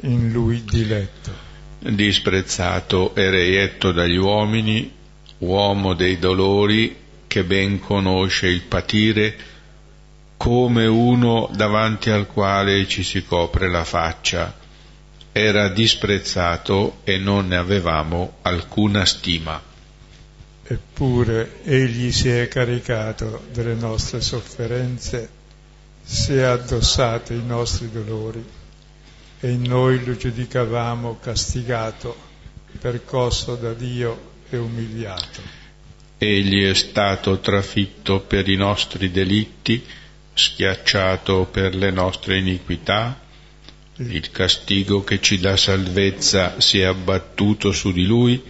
in lui diletto. Disprezzato e reietto dagli uomini, uomo dei dolori che ben conosce il patire, come uno davanti al quale ci si copre la faccia. Era disprezzato e non ne avevamo alcuna stima. Eppure egli si è caricato delle nostre sofferenze, si è addossato i nostri dolori e noi lo giudicavamo castigato, percosso da Dio e umiliato. Egli è stato trafitto per i nostri delitti, schiacciato per le nostre iniquità, il castigo che ci dà salvezza si è abbattuto su di lui,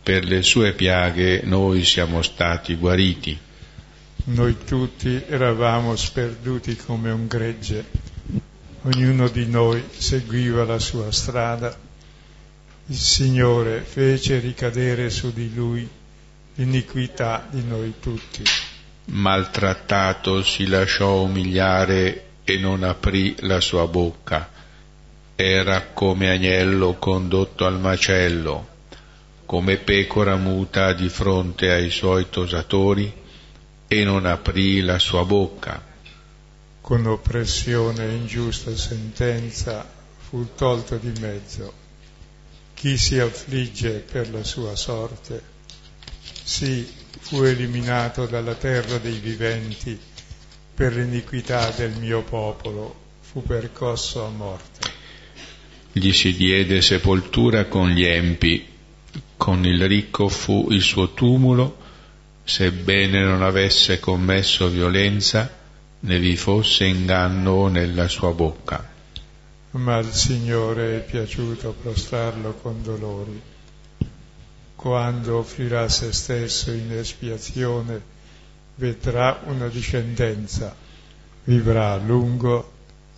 per le sue piaghe noi siamo stati guariti. Noi tutti eravamo sperduti come un gregge ognuno di noi seguiva la sua strada. Il Signore fece ricadere su di lui l'iniquità di noi tutti. Maltrattato si lasciò umiliare e non aprì la sua bocca. Era come agnello condotto al macello, come pecora muta di fronte ai suoi tosatori, e non aprì la sua bocca con oppressione e ingiusta sentenza fu tolto di mezzo. Chi si affligge per la sua sorte, sì, fu eliminato dalla terra dei viventi per l'iniquità del mio popolo, fu percosso a morte. Gli si diede sepoltura con gli empi, con il ricco fu il suo tumulo, sebbene non avesse commesso violenza, né vi fosse inganno nella sua bocca. Ma al Signore è piaciuto prostrarlo con dolori. Quando offrirà se stesso in espiazione, vedrà una discendenza, vivrà a lungo,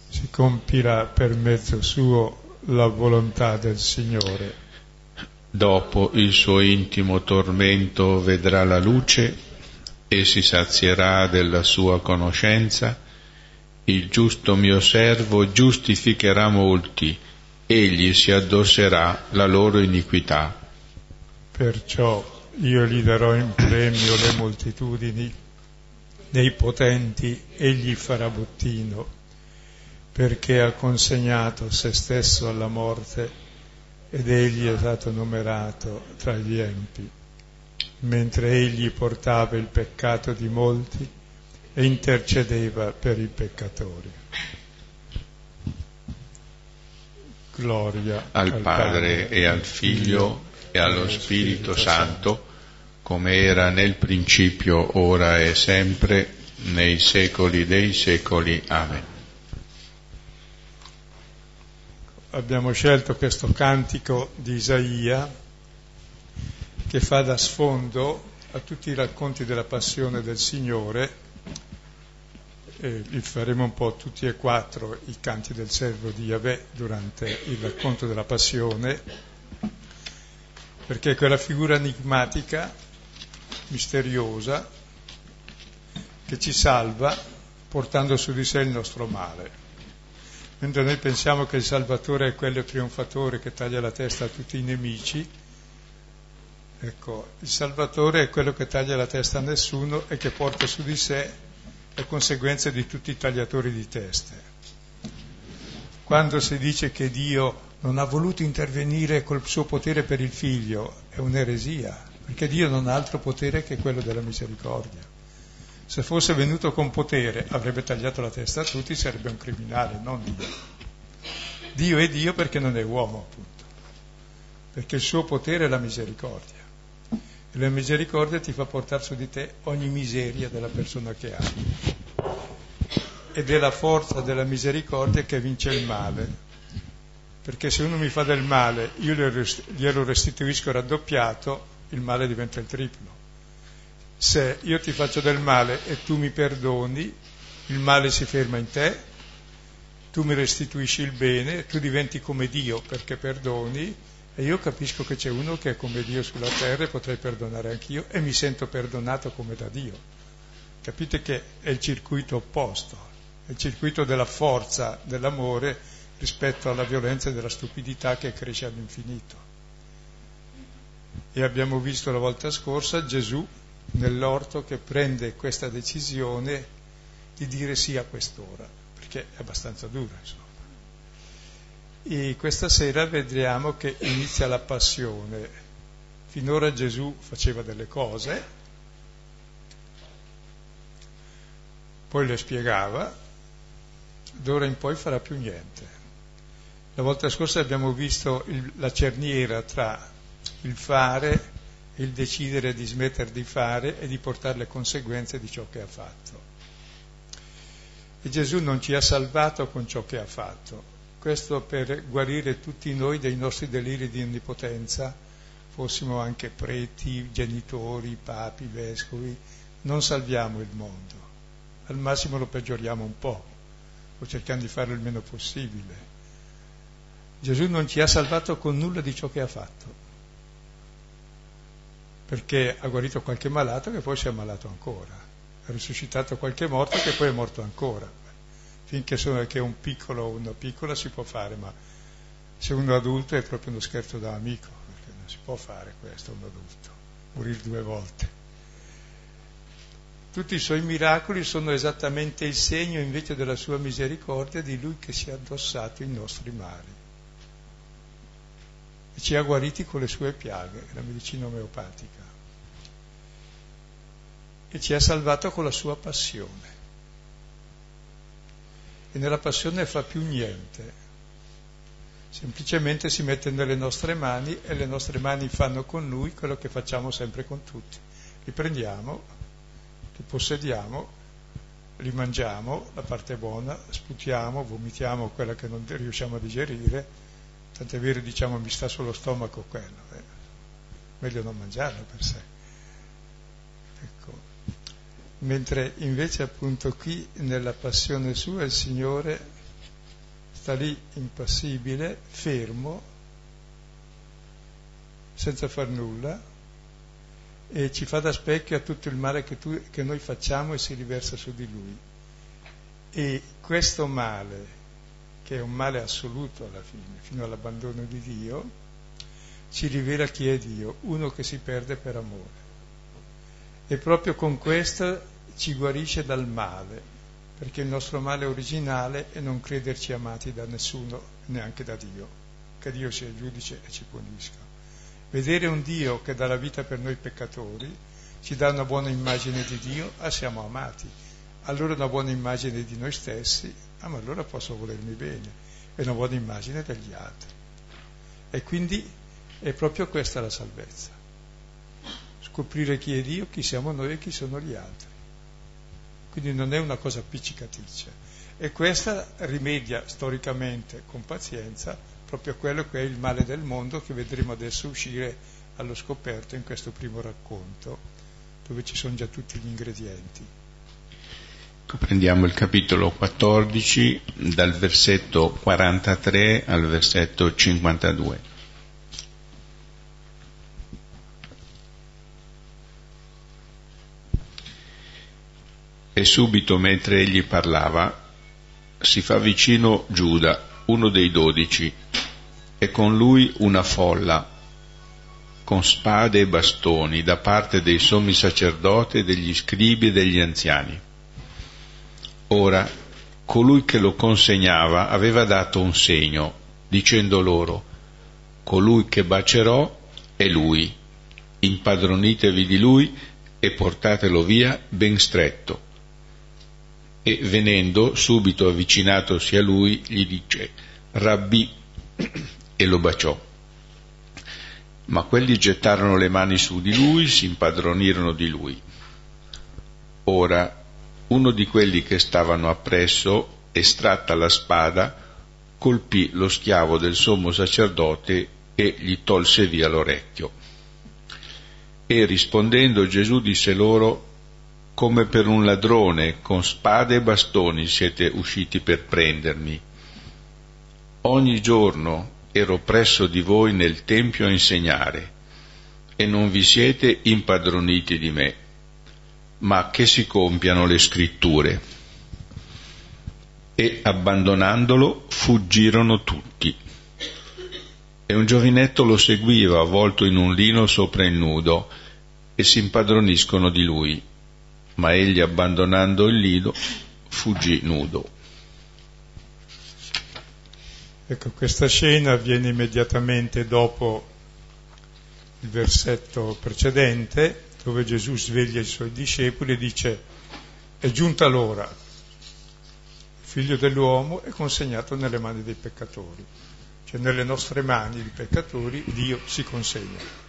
si compirà per mezzo suo la volontà del Signore. Dopo il suo intimo tormento vedrà la luce e si sazierà della sua conoscenza, il giusto mio servo giustificherà molti, egli si addosserà la loro iniquità. Perciò io gli darò in premio le moltitudini, dei potenti egli farà bottino, perché ha consegnato se stesso alla morte ed egli è stato numerato tra gli empi mentre egli portava il peccato di molti e intercedeva per i peccatori. Gloria al, al Padre, e al Figlio e allo Spirito, Spirito Santo, come era nel principio, ora e sempre, nei secoli dei secoli. Amen. Abbiamo scelto questo cantico di Isaia che fa da sfondo a tutti i racconti della passione del Signore, e li faremo un po' tutti e quattro i canti del servo di Yahweh durante il racconto della passione, perché quella figura enigmatica, misteriosa, che ci salva portando su di sé il nostro male. Mentre noi pensiamo che il Salvatore è quello trionfatore che taglia la testa a tutti i nemici, Ecco, il Salvatore è quello che taglia la testa a nessuno e che porta su di sé le conseguenze di tutti i tagliatori di teste. Quando si dice che Dio non ha voluto intervenire col suo potere per il figlio, è un'eresia, perché Dio non ha altro potere che quello della misericordia. Se fosse venuto con potere avrebbe tagliato la testa a tutti, sarebbe un criminale, non Dio. Dio è Dio perché non è uomo, appunto, perché il suo potere è la misericordia. E la misericordia ti fa portare su di te ogni miseria della persona che ami. Ed è la forza della misericordia che vince il male. Perché se uno mi fa del male, io glielo restituisco raddoppiato, il male diventa il triplo. Se io ti faccio del male e tu mi perdoni, il male si ferma in te, tu mi restituisci il bene, tu diventi come Dio perché perdoni e io capisco che c'è uno che è come Dio sulla terra e potrei perdonare anch'io e mi sento perdonato come da Dio. Capite che è il circuito opposto, è il circuito della forza, dell'amore rispetto alla violenza della stupidità che cresce all'infinito. E abbiamo visto la volta scorsa Gesù nell'orto che prende questa decisione di dire sì a quest'ora, perché è abbastanza dura, insomma. E questa sera vedremo che inizia la passione. Finora Gesù faceva delle cose, poi le spiegava, d'ora in poi farà più niente. La volta scorsa abbiamo visto il, la cerniera tra il fare e il decidere di smettere di fare e di portare le conseguenze di ciò che ha fatto. E Gesù non ci ha salvato con ciò che ha fatto, questo per guarire tutti noi dei nostri deliri di onnipotenza, fossimo anche preti, genitori, papi, vescovi, non salviamo il mondo, al massimo lo peggioriamo un po', o cerchiamo di farlo il meno possibile. Gesù non ci ha salvato con nulla di ciò che ha fatto, perché ha guarito qualche malato che poi si è ammalato ancora, ha risuscitato qualche morto che poi è morto ancora finché sono che un piccolo o una piccola si può fare, ma se uno adulto è proprio uno scherzo da amico, perché non si può fare questo un adulto, morire due volte. Tutti i suoi miracoli sono esattamente il segno invece della sua misericordia di lui che si è addossato i nostri mali e ci ha guariti con le sue piaghe, la medicina omeopatica, e ci ha salvato con la sua passione e nella passione fa più niente, semplicemente si mette nelle nostre mani e le nostre mani fanno con lui quello che facciamo sempre con tutti. Li prendiamo, li possediamo, li mangiamo, la parte buona, sputiamo, vomitiamo quella che non riusciamo a digerire, tant'è vero diciamo mi sta sullo stomaco quello, eh. meglio non mangiarlo per sé. Mentre invece appunto qui nella passione sua il Signore sta lì impassibile, fermo, senza far nulla e ci fa da specchio a tutto il male che, tu, che noi facciamo e si riversa su di lui. E questo male, che è un male assoluto alla fine, fino all'abbandono di Dio, ci rivela chi è Dio, uno che si perde per amore. E proprio con questo ci guarisce dal male, perché il nostro male originale è non crederci amati da nessuno, neanche da Dio, che Dio sia giudice e ci punisca. Vedere un Dio che dà la vita per noi peccatori ci dà una buona immagine di Dio, ah siamo amati, allora una buona immagine di noi stessi, ah ma allora posso volermi bene, e una buona immagine degli altri. E quindi è proprio questa la salvezza, scoprire chi è Dio, chi siamo noi e chi sono gli altri quindi non è una cosa appiccicaticcia. E questa rimedia storicamente con pazienza proprio quello che è il male del mondo che vedremo adesso uscire allo scoperto in questo primo racconto, dove ci sono già tutti gli ingredienti. Prendiamo il capitolo 14 dal versetto 43 al versetto 52. E subito mentre egli parlava si fa vicino Giuda, uno dei dodici, e con lui una folla, con spade e bastoni, da parte dei sommi sacerdoti, degli scribi e degli anziani. Ora, colui che lo consegnava aveva dato un segno, dicendo loro, colui che bacerò è lui, impadronitevi di lui e portatelo via ben stretto e venendo subito avvicinatosi a lui gli dice Rabbi e lo baciò. Ma quelli gettarono le mani su di lui, si impadronirono di lui. Ora uno di quelli che stavano appresso, estratta la spada, colpì lo schiavo del sommo sacerdote e gli tolse via l'orecchio. E rispondendo Gesù disse loro, come per un ladrone, con spade e bastoni siete usciti per prendermi. Ogni giorno ero presso di voi nel Tempio a insegnare, e non vi siete impadroniti di me, ma che si compiano le scritture. e abbandonandolo fuggirono tutti. E un giovinetto lo seguiva avvolto in un lino sopra il nudo e si impadroniscono di lui, ma egli abbandonando il lido fuggì nudo. Ecco, questa scena avviene immediatamente dopo il versetto precedente, dove Gesù sveglia i suoi discepoli e dice è giunta l'ora, il figlio dell'uomo è consegnato nelle mani dei peccatori, cioè nelle nostre mani i peccatori Dio si consegna.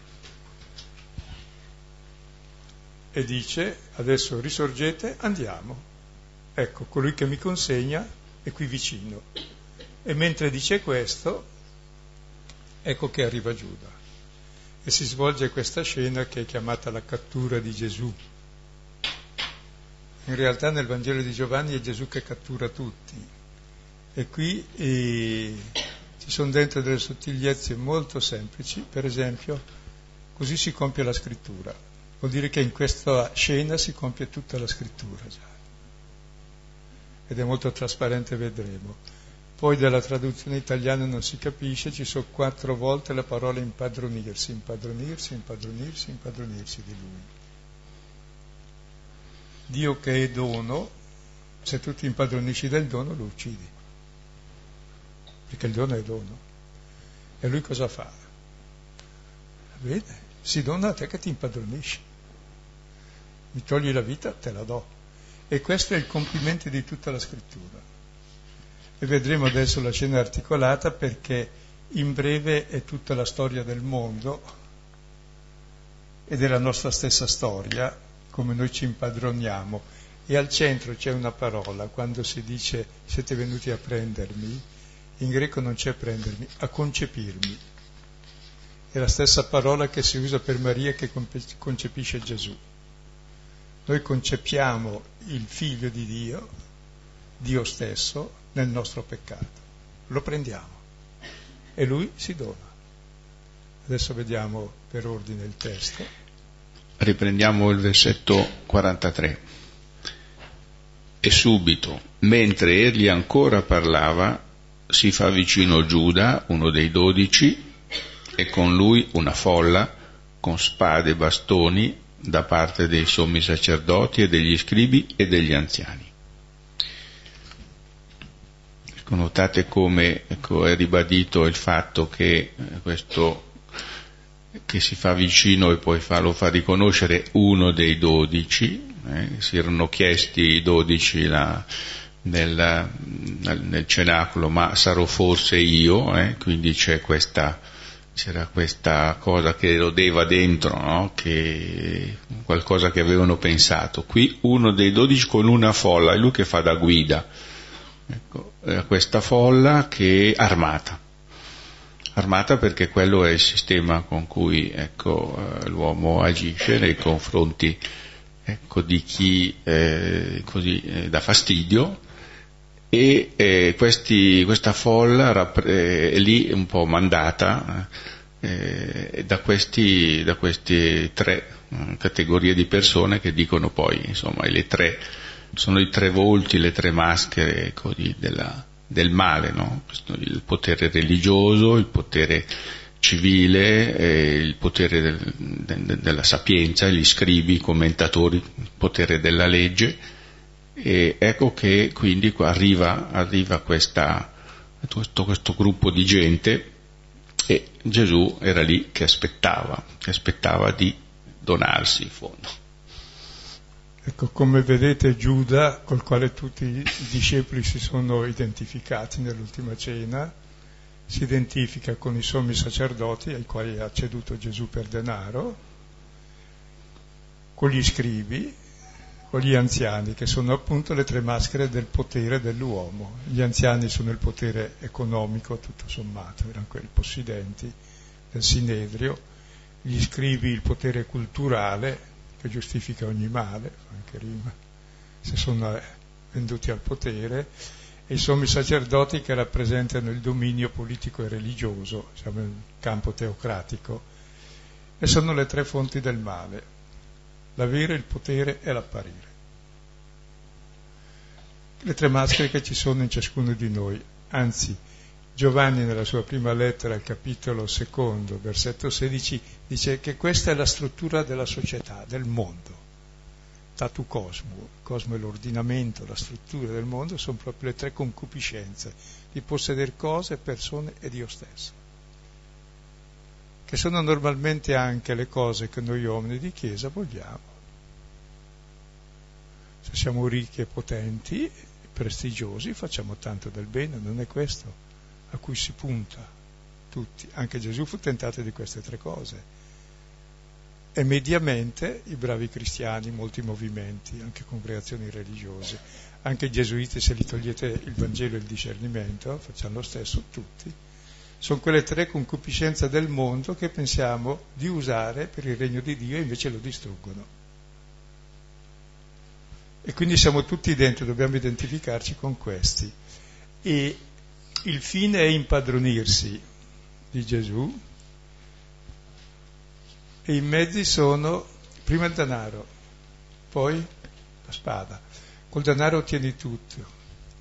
E dice adesso risorgete, andiamo, ecco colui che mi consegna è qui vicino. E mentre dice questo, ecco che arriva Giuda. E si svolge questa scena che è chiamata la cattura di Gesù. In realtà nel Vangelo di Giovanni è Gesù che cattura tutti. E qui eh, ci sono dentro delle sottigliezze molto semplici, per esempio, così si compie la scrittura. Vuol dire che in questa scena si compie tutta la scrittura già. Ed è molto trasparente, vedremo. Poi dalla traduzione italiana non si capisce, ci sono quattro volte la parola impadronirsi, impadronirsi, impadronirsi, impadronirsi di lui. Dio che è dono, se tu ti impadronisci del dono lo uccidi, perché il dono è dono. E lui cosa fa? Vede, si dona a te che ti impadronisci. Mi togli la vita, te la do. E questo è il compimento di tutta la scrittura e vedremo adesso la scena articolata perché in breve è tutta la storia del mondo e della nostra stessa storia, come noi ci impadroniamo. E al centro c'è una parola, quando si dice siete venuti a prendermi, in greco non c'è prendermi, a concepirmi. È la stessa parola che si usa per Maria che concepisce Gesù. Noi concepiamo il figlio di Dio, Dio stesso, nel nostro peccato. Lo prendiamo e lui si dona. Adesso vediamo per ordine il testo. Riprendiamo il versetto 43. E subito, mentre egli ancora parlava, si fa vicino Giuda, uno dei dodici, e con lui una folla con spade e bastoni da parte dei sommi sacerdoti e degli scribi e degli anziani. Notate come ecco, è ribadito il fatto che eh, questo che si fa vicino e poi fa, lo fa riconoscere uno dei dodici, eh, si erano chiesti i dodici la, nel, nel, cenacolo, ma sarò forse io, eh? quindi c'è questa, c'era questa cosa che rodeva dentro, no? che, qualcosa che avevano pensato. Qui uno dei dodici con una folla, è lui che fa da guida ecco, eh, questa folla che è armata. Armata perché quello è il sistema con cui ecco, eh, l'uomo agisce nei confronti ecco, di chi eh, così, eh, dà fastidio e eh, questi, questa folla rappre- è lì un po' mandata eh, da, questi, da queste tre categorie di persone che dicono poi, insomma, tre sono i tre volti, le tre maschere ecco, di, della, del male, no? il potere religioso, il potere civile, eh, il potere del, de, della sapienza, gli scribi, i commentatori, il potere della legge. E ecco che quindi arriva, arriva questa, questo, questo gruppo di gente e Gesù era lì che aspettava, che aspettava di donarsi in fondo. Ecco, come vedete Giuda, col quale tutti i discepoli si sono identificati nell'ultima cena, si identifica con i sommi sacerdoti ai quali ha ceduto Gesù per denaro, con gli scribi, con gli anziani, che sono appunto le tre maschere del potere dell'uomo. Gli anziani sono il potere economico, tutto sommato, erano quelli possidenti del Sinedrio, gli scribi il potere culturale, che giustifica ogni male, anche rima, se sono venduti al potere, e i sommi sacerdoti che rappresentano il dominio politico e religioso, diciamo il campo teocratico, e sono le tre fonti del male, l'avere, il potere e l'apparire. le tre maschere che ci sono in ciascuno di noi. Anzi, Giovanni nella sua prima lettera, al capitolo secondo, versetto 16, dice che questa è la struttura della società, del mondo. Tatu cosmo, cosmo è l'ordinamento, la struttura del mondo, sono proprio le tre concupiscenze di possedere cose, persone e Dio stesso, che sono normalmente anche le cose che noi uomini di Chiesa vogliamo. Se siamo ricchi e potenti, prestigiosi, facciamo tanto del bene, non è questo a cui si punta tutti. Anche Gesù fu tentato di queste tre cose. E mediamente i bravi cristiani, molti movimenti, anche congregazioni religiose, anche i gesuiti, se li togliete il Vangelo e il discernimento, facciamo lo stesso tutti, sono quelle tre concupiscenze del mondo che pensiamo di usare per il regno di Dio e invece lo distruggono. E quindi siamo tutti dentro, dobbiamo identificarci con questi. E il fine è impadronirsi di Gesù e i mezzi sono prima il denaro, poi la spada. Col denaro ottieni tutto,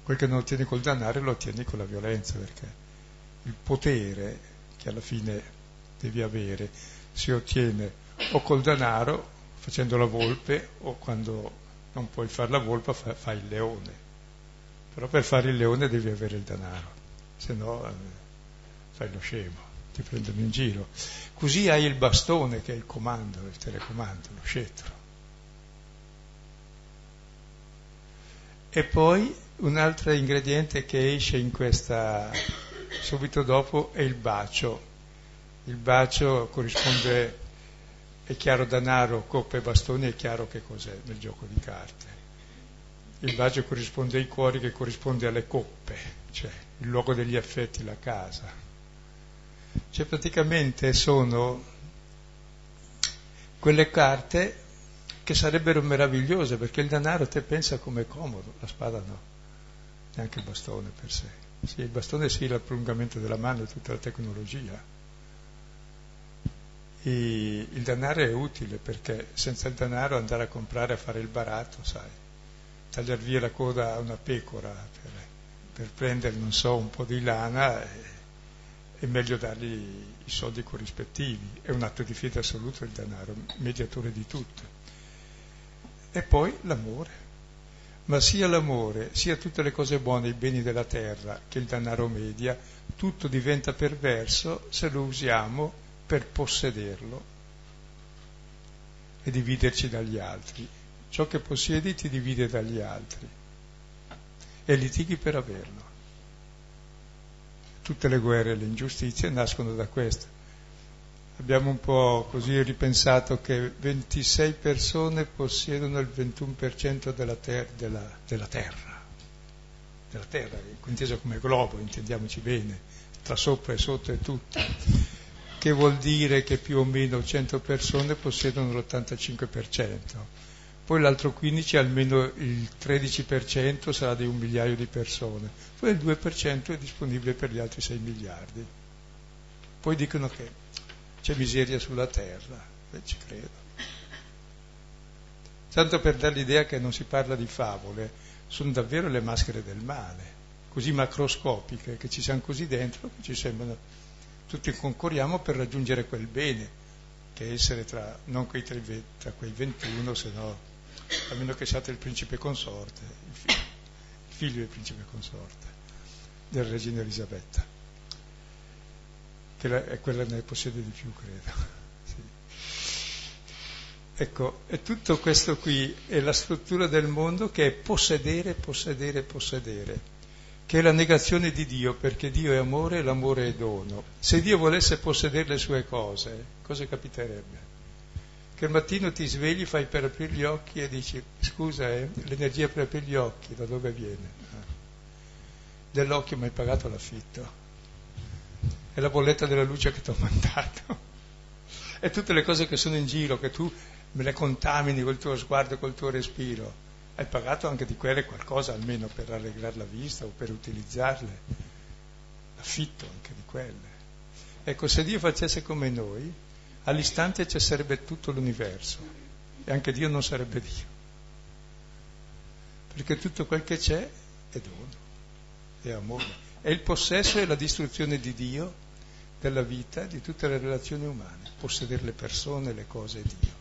quel che non ottieni col denaro lo ottieni con la violenza, perché il potere che alla fine devi avere si ottiene o col denaro facendo la volpe o quando non puoi fare la volpe fai il leone. Però per fare il leone devi avere il denaro se no eh, fai lo scemo, ti prendono in giro. Così hai il bastone che è il comando, il telecomando, lo scettro. E poi un altro ingrediente che esce in questa subito dopo è il bacio. Il bacio corrisponde, è chiaro denaro, coppe e bastoni, è chiaro che cos'è nel gioco di carte. Il bacio corrisponde ai cuori che corrisponde alle coppe, cioè il luogo degli affetti, la casa. Cioè praticamente sono quelle carte che sarebbero meravigliose perché il denaro te pensa come comodo, la spada no, neanche il bastone per sé. Sì, il bastone sì, il della mano e tutta la tecnologia. E il denaro è utile perché senza il denaro andare a comprare a fare il baratto, sai, tagliare via la coda a una pecora per per prendere, non so, un po' di lana è, è meglio dargli i soldi corrispettivi. È un atto di fede assoluto il denaro, mediatore di tutto. E poi l'amore. Ma sia l'amore, sia tutte le cose buone, i beni della terra, che il denaro media, tutto diventa perverso se lo usiamo per possederlo e dividerci dagli altri. Ciò che possiedi ti divide dagli altri e litighi per averlo. Tutte le guerre e le ingiustizie nascono da questo. Abbiamo un po' così ripensato che 26 persone possiedono il 21% della, ter- della, della terra, della terra, inteso come globo, intendiamoci bene, tra sopra e sotto e tutto, che vuol dire che più o meno 100 persone possiedono l'85% poi l'altro 15 almeno il 13% sarà di un migliaio di persone, poi il 2% è disponibile per gli altri 6 miliardi. Poi dicono che c'è miseria sulla terra, e ci credo. Tanto per dare l'idea che non si parla di favole, sono davvero le maschere del male, così macroscopiche, che ci siamo così dentro, che ci sembrano, tutti concorriamo per raggiungere quel bene, che è essere tra, non quei, tra quei 21, se no a meno che siate il principe consorte, il figlio, il figlio del principe consorte, della regina Elisabetta, che è quella che ne possiede di più, credo. Sì. Ecco, e tutto questo qui è la struttura del mondo che è possedere, possedere, possedere, che è la negazione di Dio, perché Dio è amore e l'amore è dono. Se Dio volesse possedere le sue cose, cosa capiterebbe? che al mattino ti svegli, fai per aprire gli occhi e dici scusa, eh, l'energia per aprire gli occhi da dove viene? Ah. Dell'occhio mi hai pagato l'affitto, è la bolletta della luce che ti ho mandato, e tutte le cose che sono in giro, che tu me le contamini col tuo sguardo col tuo respiro, hai pagato anche di quelle qualcosa almeno per rallegrare la vista o per utilizzarle, l'affitto anche di quelle. Ecco, se Dio facesse come noi, all'istante cesserebbe tutto l'universo e anche Dio non sarebbe Dio. Perché tutto quel che c'è è dono, è amore. È il possesso e la distruzione di Dio, della vita, di tutte le relazioni umane, possedere le persone, le cose e Dio.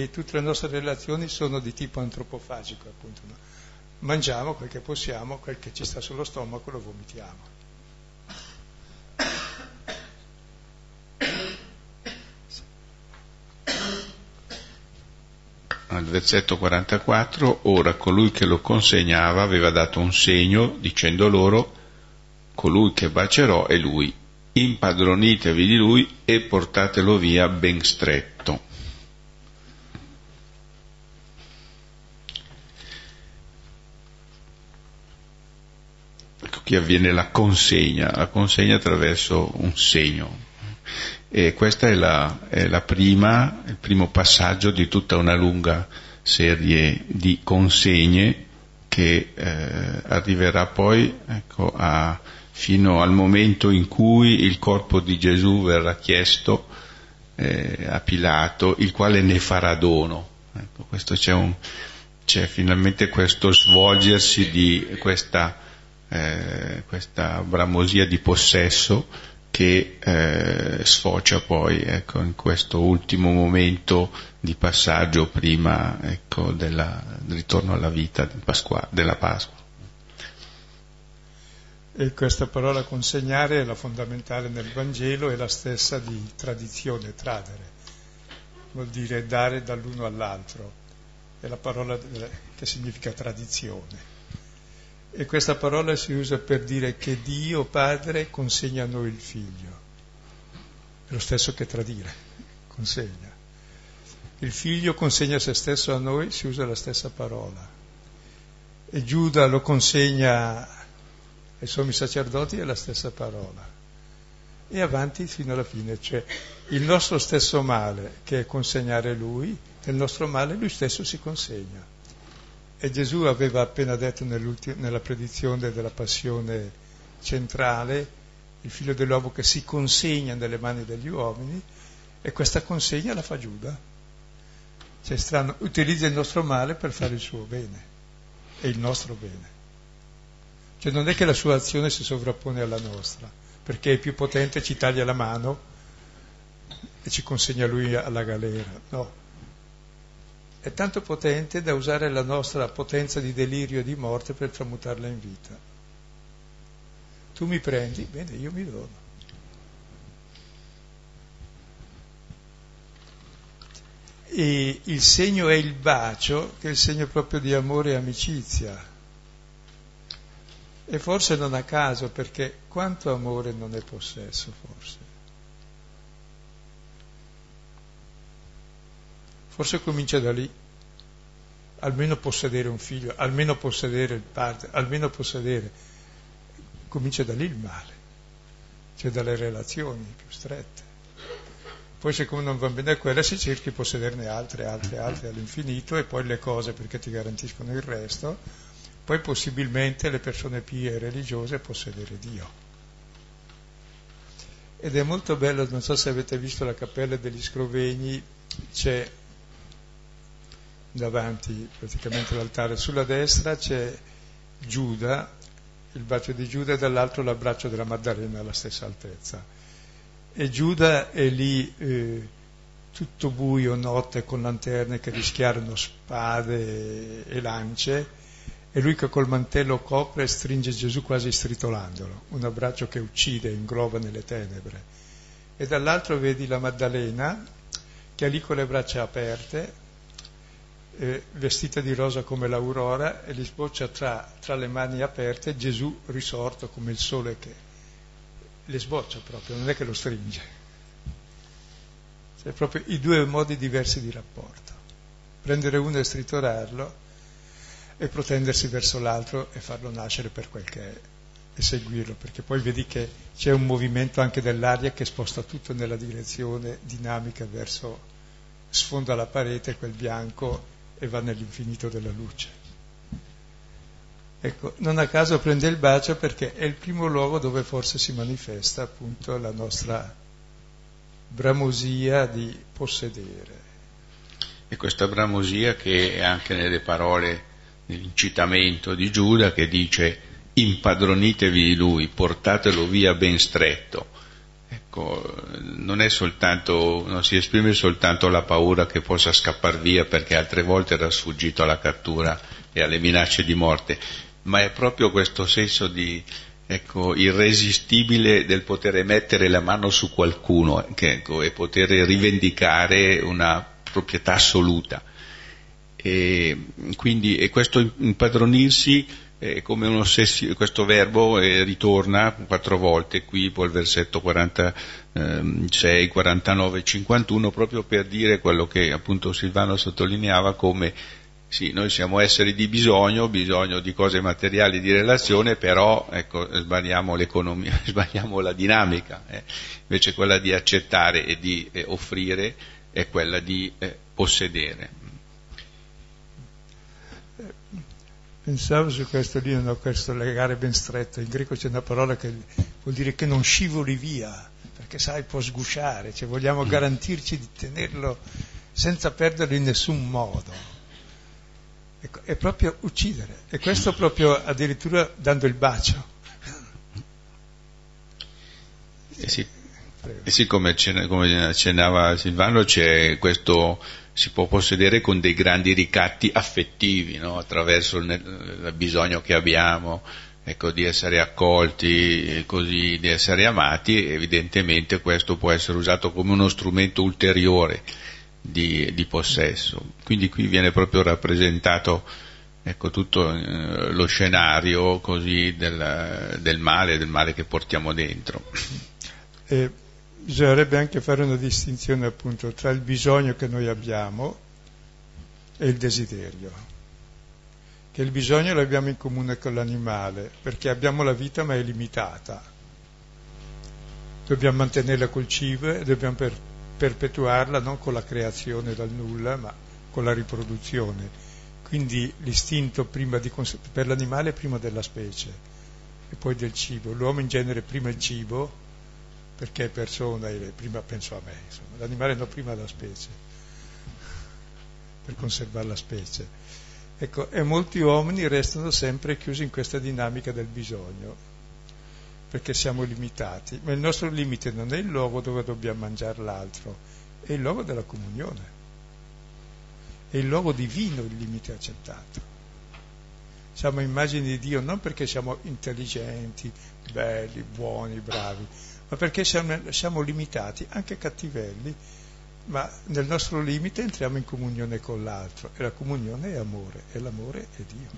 E tutte le nostre relazioni sono di tipo antropofagico, appunto. Mangiamo quel che possiamo, quel che ci sta sullo stomaco lo vomitiamo. al versetto 44, ora colui che lo consegnava aveva dato un segno dicendo loro, colui che bacerò è lui, impadronitevi di lui e portatelo via ben stretto. Ecco qui avviene la consegna, la consegna attraverso un segno. E questa è, la, è la prima, il primo passaggio di tutta una lunga serie di consegne che eh, arriverà poi ecco, a, fino al momento in cui il corpo di Gesù verrà chiesto eh, a Pilato, il quale ne farà dono. Ecco, c'è, un, c'è, finalmente questo svolgersi di questa, eh, questa bramosia di possesso che eh, sfocia poi ecco, in questo ultimo momento di passaggio prima ecco, della, del ritorno alla vita Pasqua, della Pasqua. E questa parola consegnare è la fondamentale nel Vangelo, è la stessa di tradizione, tradere, vuol dire dare dall'uno all'altro, è la parola che significa tradizione. E questa parola si usa per dire che Dio Padre consegna a noi il figlio. È lo stesso che tradire, consegna. Il figlio consegna se stesso a noi, si usa la stessa parola. E Giuda lo consegna ai sommi sacerdoti, è la stessa parola. E avanti fino alla fine, cioè il nostro stesso male, che è consegnare lui, del nostro male lui stesso si consegna. E Gesù aveva appena detto nella predizione della passione centrale, il figlio dell'uomo che si consegna nelle mani degli uomini, e questa consegna la fa Giuda. Cioè strano, utilizza il nostro male per fare il suo bene e il nostro bene. Cioè non è che la sua azione si sovrappone alla nostra, perché è più potente, ci taglia la mano e ci consegna lui alla galera. No, è tanto potente da usare la nostra potenza di delirio e di morte per tramutarla in vita. Tu mi prendi, bene, io mi dono. E il segno è il bacio, che è il segno proprio di amore e amicizia. E forse non a caso, perché quanto amore non è possesso, forse. Forse comincia da lì, almeno possedere un figlio, almeno possedere il padre, almeno possedere, comincia da lì il male, cioè dalle relazioni più strette. Poi siccome non va bene quella si cerca di possederne altre, altre, altre all'infinito e poi le cose perché ti garantiscono il resto, poi possibilmente le persone pie e religiose possedere Dio. Ed è molto bello, non so se avete visto la cappella degli Scrovegni, c'è davanti praticamente all'altare. Sulla destra c'è Giuda, il bacio di Giuda, e dall'altro l'abbraccio della Maddalena alla stessa altezza. E Giuda è lì eh, tutto buio, notte, con lanterne che rischiarano spade e lance, e lui che col mantello copre e stringe Gesù quasi stritolandolo, un abbraccio che uccide, ingloba nelle tenebre. E dall'altro vedi la Maddalena che è lì con le braccia aperte, eh, vestita di rosa come l'aurora e gli sboccia tra, tra, le mani aperte Gesù risorto come il sole che le sboccia proprio, non è che lo stringe. Cioè proprio i due modi diversi di rapporto. Prendere uno e stritorarlo e protendersi verso l'altro e farlo nascere per quel che è e seguirlo, perché poi vedi che c'è un movimento anche dell'aria che sposta tutto nella direzione dinamica verso, sfonda la parete, quel bianco e va nell'infinito della luce. Ecco, non a caso prende il bacio perché è il primo luogo dove forse si manifesta appunto la nostra bramosia di possedere. E questa bramosia che è anche nelle parole l'incitamento di Giuda che dice impadronitevi di lui, portatelo via ben stretto. Ecco, non, soltanto, non si esprime soltanto la paura che possa scappare via perché altre volte era sfuggito alla cattura e alle minacce di morte, ma è proprio questo senso di, ecco, irresistibile del poter mettere la mano su qualcuno che, ecco, e poter rivendicare una proprietà assoluta. E quindi e questo impadronirsi è come un'ossessione, questo verbo eh, ritorna quattro volte qui poi il versetto 46, 49, 51 proprio per dire quello che appunto Silvano sottolineava come sì, noi siamo esseri di bisogno, bisogno di cose materiali, di relazione, però ecco, sbagliamo l'economia, sbagliamo la dinamica, eh. invece quella di accettare e di eh, offrire è quella di eh, possedere. Pensavo su questo lì, non ho questo legare ben stretto, in greco c'è una parola che vuol dire che non scivoli via, perché sai può sgusciare, cioè vogliamo mm. garantirci di tenerlo senza perderlo in nessun modo. Ecco, è proprio uccidere, e questo proprio addirittura dando il bacio. Eh sì, eh sì come accennava Silvano, c'è questo, si può possedere con dei grandi ricatti affettivi, no? attraverso il, il, bisogno che abbiamo ecco, di essere accolti, così, di essere amati, evidentemente questo può essere usato come uno strumento ulteriore di, di possesso. Quindi qui viene proprio rappresentato ecco, tutto eh, lo scenario così del, del, male, del male che portiamo dentro. E bisognerebbe anche fare una distinzione appunto tra il bisogno che noi abbiamo e il desiderio. Che il bisogno l'abbiamo in comune con l'animale, perché abbiamo la vita ma è limitata. Dobbiamo mantenerla col cibo e dobbiamo per perpetuarla non con la creazione dal nulla, ma con la riproduzione. Quindi l'istinto cons- per l'animale è prima della specie e poi del cibo. L'uomo in genere prima il cibo, perché persona e prima penso a me, insomma. l'animale no prima la specie, per conservare la specie. Ecco, e molti uomini restano sempre chiusi in questa dinamica del bisogno perché siamo limitati, ma il nostro limite non è il luogo dove dobbiamo mangiare l'altro, è il luogo della comunione, è il luogo divino il limite accettato. Siamo immagini di Dio non perché siamo intelligenti, belli, buoni, bravi, ma perché siamo, siamo limitati, anche cattivelli, ma nel nostro limite entriamo in comunione con l'altro e la comunione è amore e l'amore è Dio.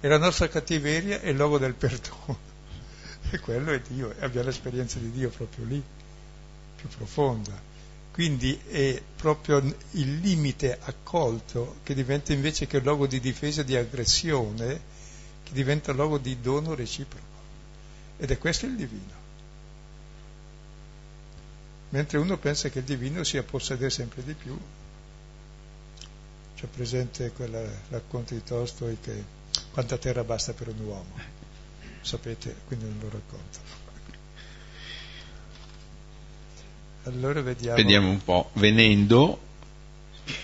E la nostra cattiveria è il luogo del perdono e quello è Dio, e abbiamo l'esperienza di Dio proprio lì, più profonda. Quindi è proprio il limite accolto che diventa invece che luogo di difesa e di aggressione, che diventa luogo di dono reciproco. Ed è questo il divino. Mentre uno pensa che il divino sia possedere sempre di più, c'è presente quel racconto di Tolstoi che quanta terra basta per un uomo sapete, quindi non lo racconto. Allora vediamo. Vediamo un po'. Venendo,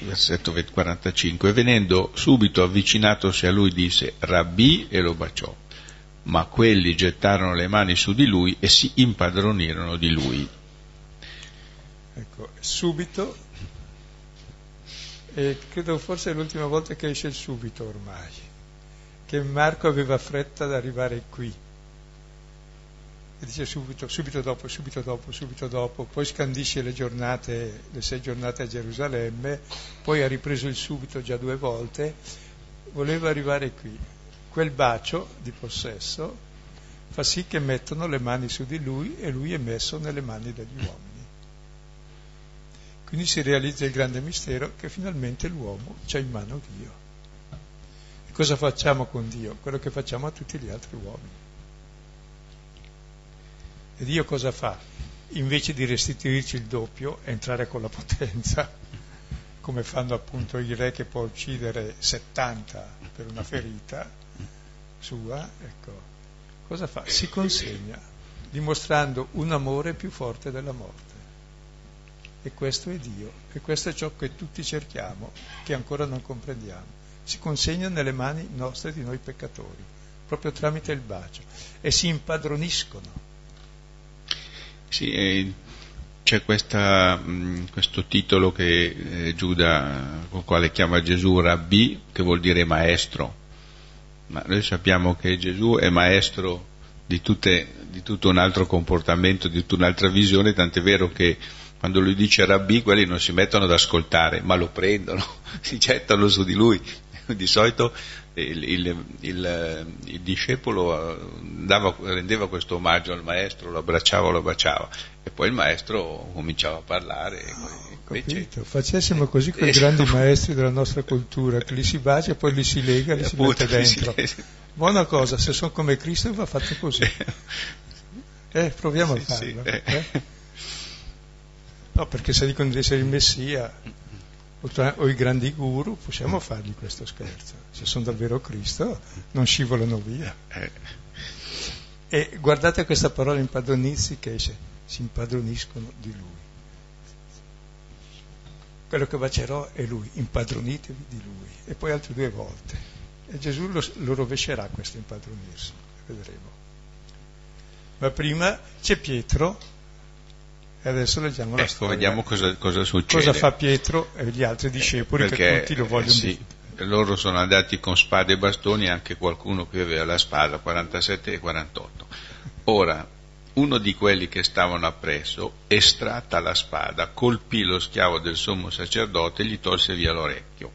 versetto 45, venendo subito avvicinatosi a lui disse Rabbi e lo baciò. Ma quelli gettarono le mani su di lui e si impadronirono di lui. Ecco, subito, e credo forse è l'ultima volta che esce il subito ormai che Marco aveva fretta ad arrivare qui. E dice subito, subito dopo, subito dopo, subito dopo, poi scandisce le giornate, le sei giornate a Gerusalemme, poi ha ripreso il subito già due volte, voleva arrivare qui. Quel bacio di possesso fa sì che mettono le mani su di lui e lui è messo nelle mani degli uomini. Quindi si realizza il grande mistero che finalmente l'uomo c'ha in mano Dio. Cosa facciamo con Dio? Quello che facciamo a tutti gli altri uomini. E Dio cosa fa? Invece di restituirci il doppio, entrare con la potenza, come fanno appunto i re che può uccidere 70 per una ferita sua, ecco, cosa fa? Si consegna, dimostrando un amore più forte della morte. E questo è Dio, e questo è ciò che tutti cerchiamo, che ancora non comprendiamo si consegna nelle mani nostre di noi peccatori, proprio tramite il bacio, e si impadroniscono. Sì, eh, c'è questa, mh, mm, questo titolo che eh, Giuda, con quale chiama Gesù Rabbi, che vuol dire maestro, ma noi sappiamo che Gesù è maestro di, tutte, di tutto un altro comportamento, di tutta un'altra visione, tant'è vero che quando lui dice Rabbi, quelli non si mettono ad ascoltare, ma lo prendono, si gettano su di lui. Di solito il, il, il, il discepolo eh, dava, rendeva questo omaggio al maestro, lo abbracciava, lo baciava e poi il maestro cominciava a parlare. Oh, invece... Facessimo così con i grandi maestri della nostra cultura, che li si bacia e poi li si lega e li si mette dentro. Buona cosa, se sono come Cristo va fatto così. Eh, proviamo a farlo. Eh. Eh? No, perché se dicono di essere il Messia o i grandi guru, possiamo fargli questo scherzo. Se sono davvero Cristo, non scivolano via. E guardate questa parola impadronirsi che esce, si impadroniscono di Lui. Quello che bacerò è Lui, impadronitevi di Lui. E poi altre due volte. E Gesù lo, lo rovescerà questo impadronirsi, vedremo. Ma prima c'è Pietro e adesso leggiamo la ecco, storia. vediamo cosa, cosa, succede. Cosa fa Pietro e gli altri discepoli Perché, che tutti lo vogliono sì, loro sono andati con spade e bastoni, anche qualcuno che aveva la spada, 47 e 48. Ora, uno di quelli che stavano appresso, estratta la spada, colpì lo schiavo del sommo sacerdote e gli tolse via l'orecchio.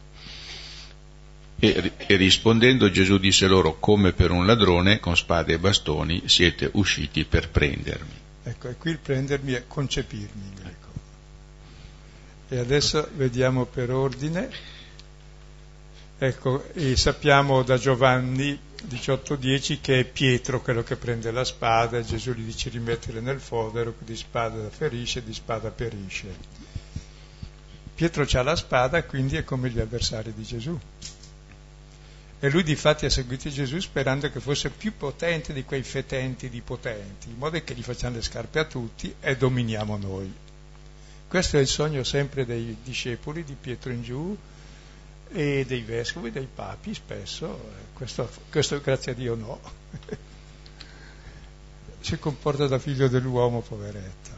E, e, rispondendo Gesù disse loro, come per un ladrone, con spade e bastoni siete usciti per prendermi. Ecco, e qui il prendermi è concepirmi in greco. E adesso vediamo per ordine. Ecco, e sappiamo da Giovanni 18.10 che è Pietro quello che prende la spada e Gesù gli dice rimettere nel fodero, di spada ferisce, di spada perisce. Pietro ha la spada, quindi è come gli avversari di Gesù. E lui di fatti ha seguito Gesù sperando che fosse più potente di quei fetenti di potenti, in modo che gli facciamo le scarpe a tutti e dominiamo noi. Questo è il sogno sempre dei discepoli di Pietro in giù e dei vescovi, dei papi spesso, questo, questo grazie a Dio no. si comporta da figlio dell'uomo, poveretta.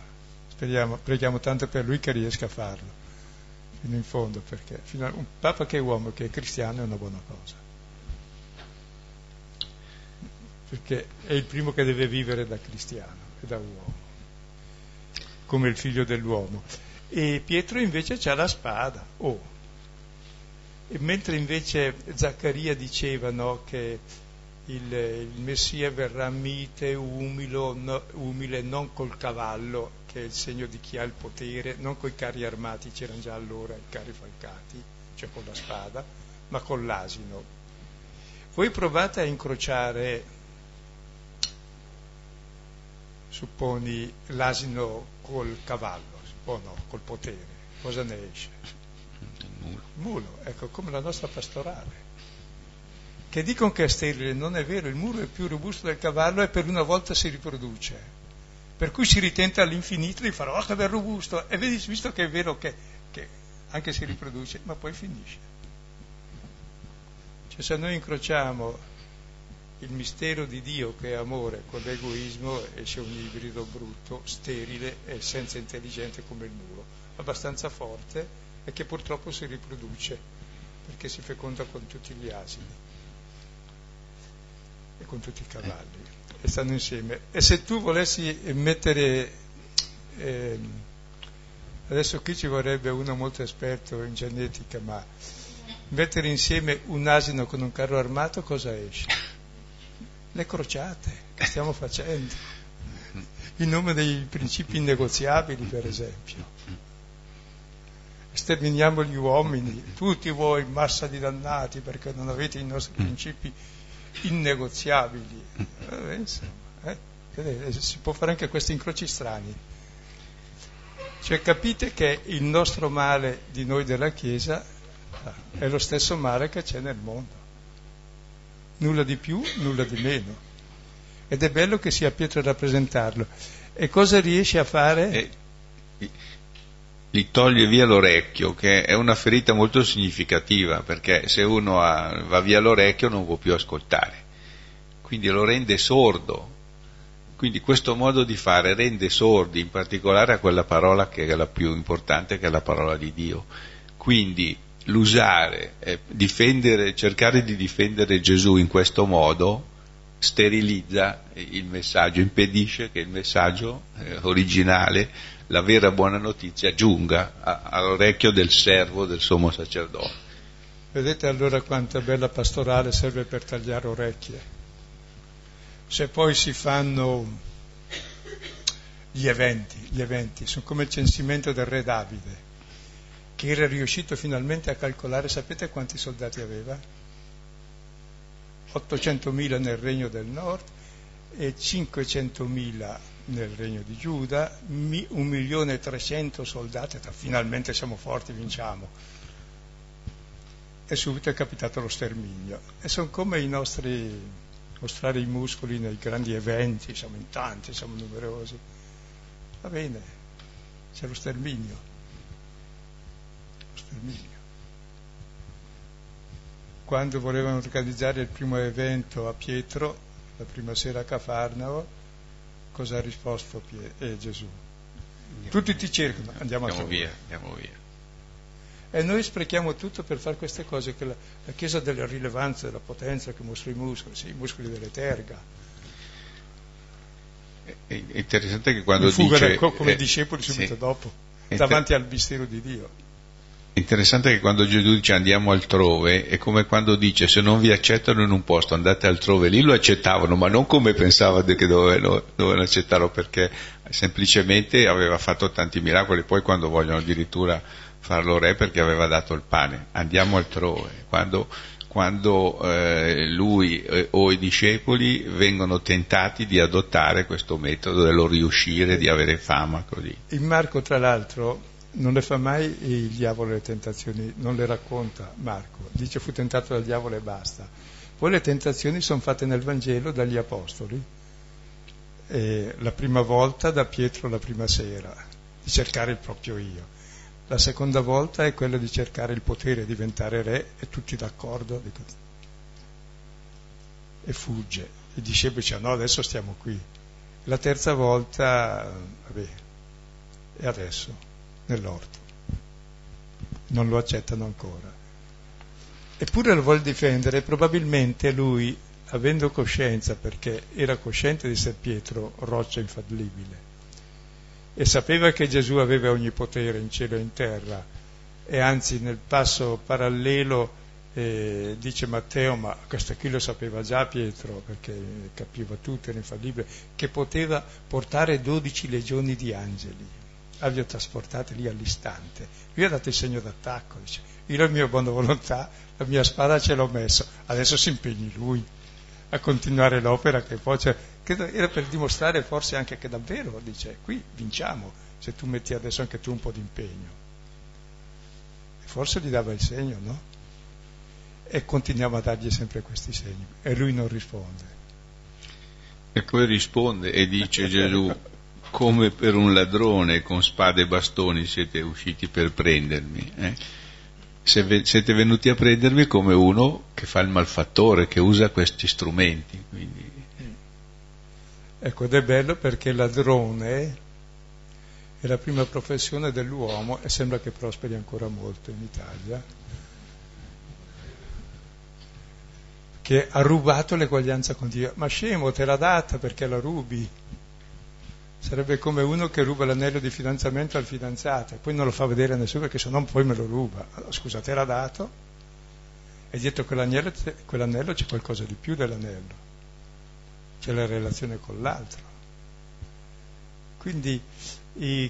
Speriamo, preghiamo tanto per lui che riesca a farlo fino in fondo, perché un papa che è uomo, che è cristiano, è una buona cosa. Perché è il primo che deve vivere da cristiano e da uomo, come il figlio dell'uomo. E Pietro invece ha la spada, oh. E mentre invece Zaccaria diceva no, che il, il, Messia verrà mite, umilo, no, umile, non col cavallo, che è il segno di chi ha il potere, non coi carri armati, c'erano già allora i carri falcati, cioè con la spada, ma con l'asino. Voi provate a incrociare supponi l'asino col cavallo, o no, col potere, cosa ne esce? Il mulo. mulo, ecco, come la nostra pastorale. Che dicono che è sterile, non è vero, il mulo è più robusto del cavallo e per una volta si riproduce. Per cui si ritenta all'infinito di fare, oh che bel robusto, e vedi, visto che è vero che, che anche si riproduce, ma poi finisce. Cioè se noi incrociamo il mistero di Dio che è amore con l'egoismo esce un ibrido brutto, sterile e senza intelligenza come il muro, abbastanza forte e che purtroppo si riproduce perché si feconda con tutti gli asini e con tutti i cavalli e stanno insieme. E se tu volessi mettere, eh, adesso qui ci vorrebbe uno molto esperto in genetica, ma mettere insieme un asino con un carro armato cosa esce? Le crociate che stiamo facendo, in nome dei principi innegoziabili, per esempio. Sterminiamo gli uomini, tutti voi, massa di dannati, perché non avete i nostri principi innegoziabili. Eh, insomma, eh? si può fare anche questi incroci strani. Cioè capite che il nostro male di noi della Chiesa ah, è lo stesso male che c'è nel mondo nulla di più, nulla di meno. Ed è bello che sia Pietro a rappresentarlo. E cosa riesce a fare? E, gli toglie via l'orecchio, che è una ferita molto significativa, perché se uno ha, va via l'orecchio non può più ascoltare, quindi lo rende sordo. Quindi questo modo di fare rende sordi, in particolare a quella parola che è la più importante, che è la parola di Dio. Quindi l'usare, difendere, cercare di difendere Gesù in questo modo sterilizza il messaggio, impedisce che il messaggio eh, originale la vera buona notizia giunga all'orecchio del servo del sommo sacerdote. Vedete allora quanta bella pastorale serve per tagliare orecchie. Se poi si fanno gli eventi, gli eventi, sono come il censimento del re Davide, che era riuscito finalmente a calcolare, sapete quanti soldati aveva? 800.000 nel regno del nord e 500.000 nel regno di Giuda, un milione e trecento soldati, finalmente siamo forti, vinciamo. E subito è capitato lo sterminio. E sono come i nostri mostrare i muscoli nei grandi eventi, siamo in tanti, siamo numerosi. Va bene, c'è lo sterminio. Sterminio. Quando volevano organizzare il primo evento a Pietro, la prima sera a Cafarnao, cosa ha risposto Pie- eh, Gesù? Andiamo Tutti ti cercano, andiamo, andiamo via, andiamo via. E noi sprechiamo tutto per fare queste cose, che la, la Chiesa della rilevanza, della potenza, che mostra i muscoli, sì, i muscoli delle terga. È interessante che quando fuga dice... come eh, discepoli subito sì, dopo, davanti al mistero di Dio. Interessante che quando Gesù dice andiamo altrove è come quando dice se non vi accettano in un posto andate altrove, lì lo accettavano ma non come pensavano che dovevano, dovevano accettarlo perché semplicemente aveva fatto tanti miracoli, poi quando vogliono addirittura farlo re perché aveva dato il pane, andiamo altrove, quando, quando eh, lui eh, o i discepoli vengono tentati di adottare questo metodo dello riuscire, di avere fama così. In Marco tra l'altro non le fa mai il diavolo le tentazioni, non le racconta Marco, dice fu tentato dal diavolo e basta. Poi le tentazioni sono fatte nel Vangelo dagli Apostoli, eh, la prima volta da Pietro la prima sera, di cercare il proprio io. La seconda volta è quella di cercare il potere, diventare re e tutti d'accordo. E fugge. I discepoli dicono no, adesso stiamo qui. La terza volta, vabbè, e adesso? Nell'orto. Non lo accettano ancora. Eppure lo vuole difendere, probabilmente lui, avendo coscienza, perché era cosciente di essere Pietro, roccia infallibile, e sapeva che Gesù aveva ogni potere in cielo e in terra, e anzi nel passo parallelo eh, dice Matteo, ma questo qui lo sapeva già Pietro, perché capiva tutto, era infallibile, che poteva portare dodici legioni di angeli abbia trasportate lì all'istante. Lui ha dato il segno d'attacco, dice, io la mia buona volontà, la mia spada ce l'ho messo, adesso si impegni lui a continuare l'opera che poi cioè, era per dimostrare forse anche che davvero, dice, qui vinciamo, se tu metti adesso anche tu un po' di impegno. E forse gli dava il segno, no? E continuiamo a dargli sempre questi segni. E lui non risponde. E poi risponde e dice Gesù, come per un ladrone con spade e bastoni siete usciti per prendermi. Eh? Siete venuti a prendermi come uno che fa il malfattore, che usa questi strumenti. Quindi... Ecco, ed è bello perché il ladrone è la prima professione dell'uomo e sembra che prosperi ancora molto in Italia, che ha rubato l'eguaglianza con Dio. Ma scemo, te l'ha data perché la rubi. Sarebbe come uno che ruba l'anello di fidanzamento al fidanzato e poi non lo fa vedere a nessuno perché se no poi me lo ruba. Allora, scusa, te l'ha dato e dietro quell'anello, quell'anello c'è qualcosa di più dell'anello, c'è la relazione con l'altro. Quindi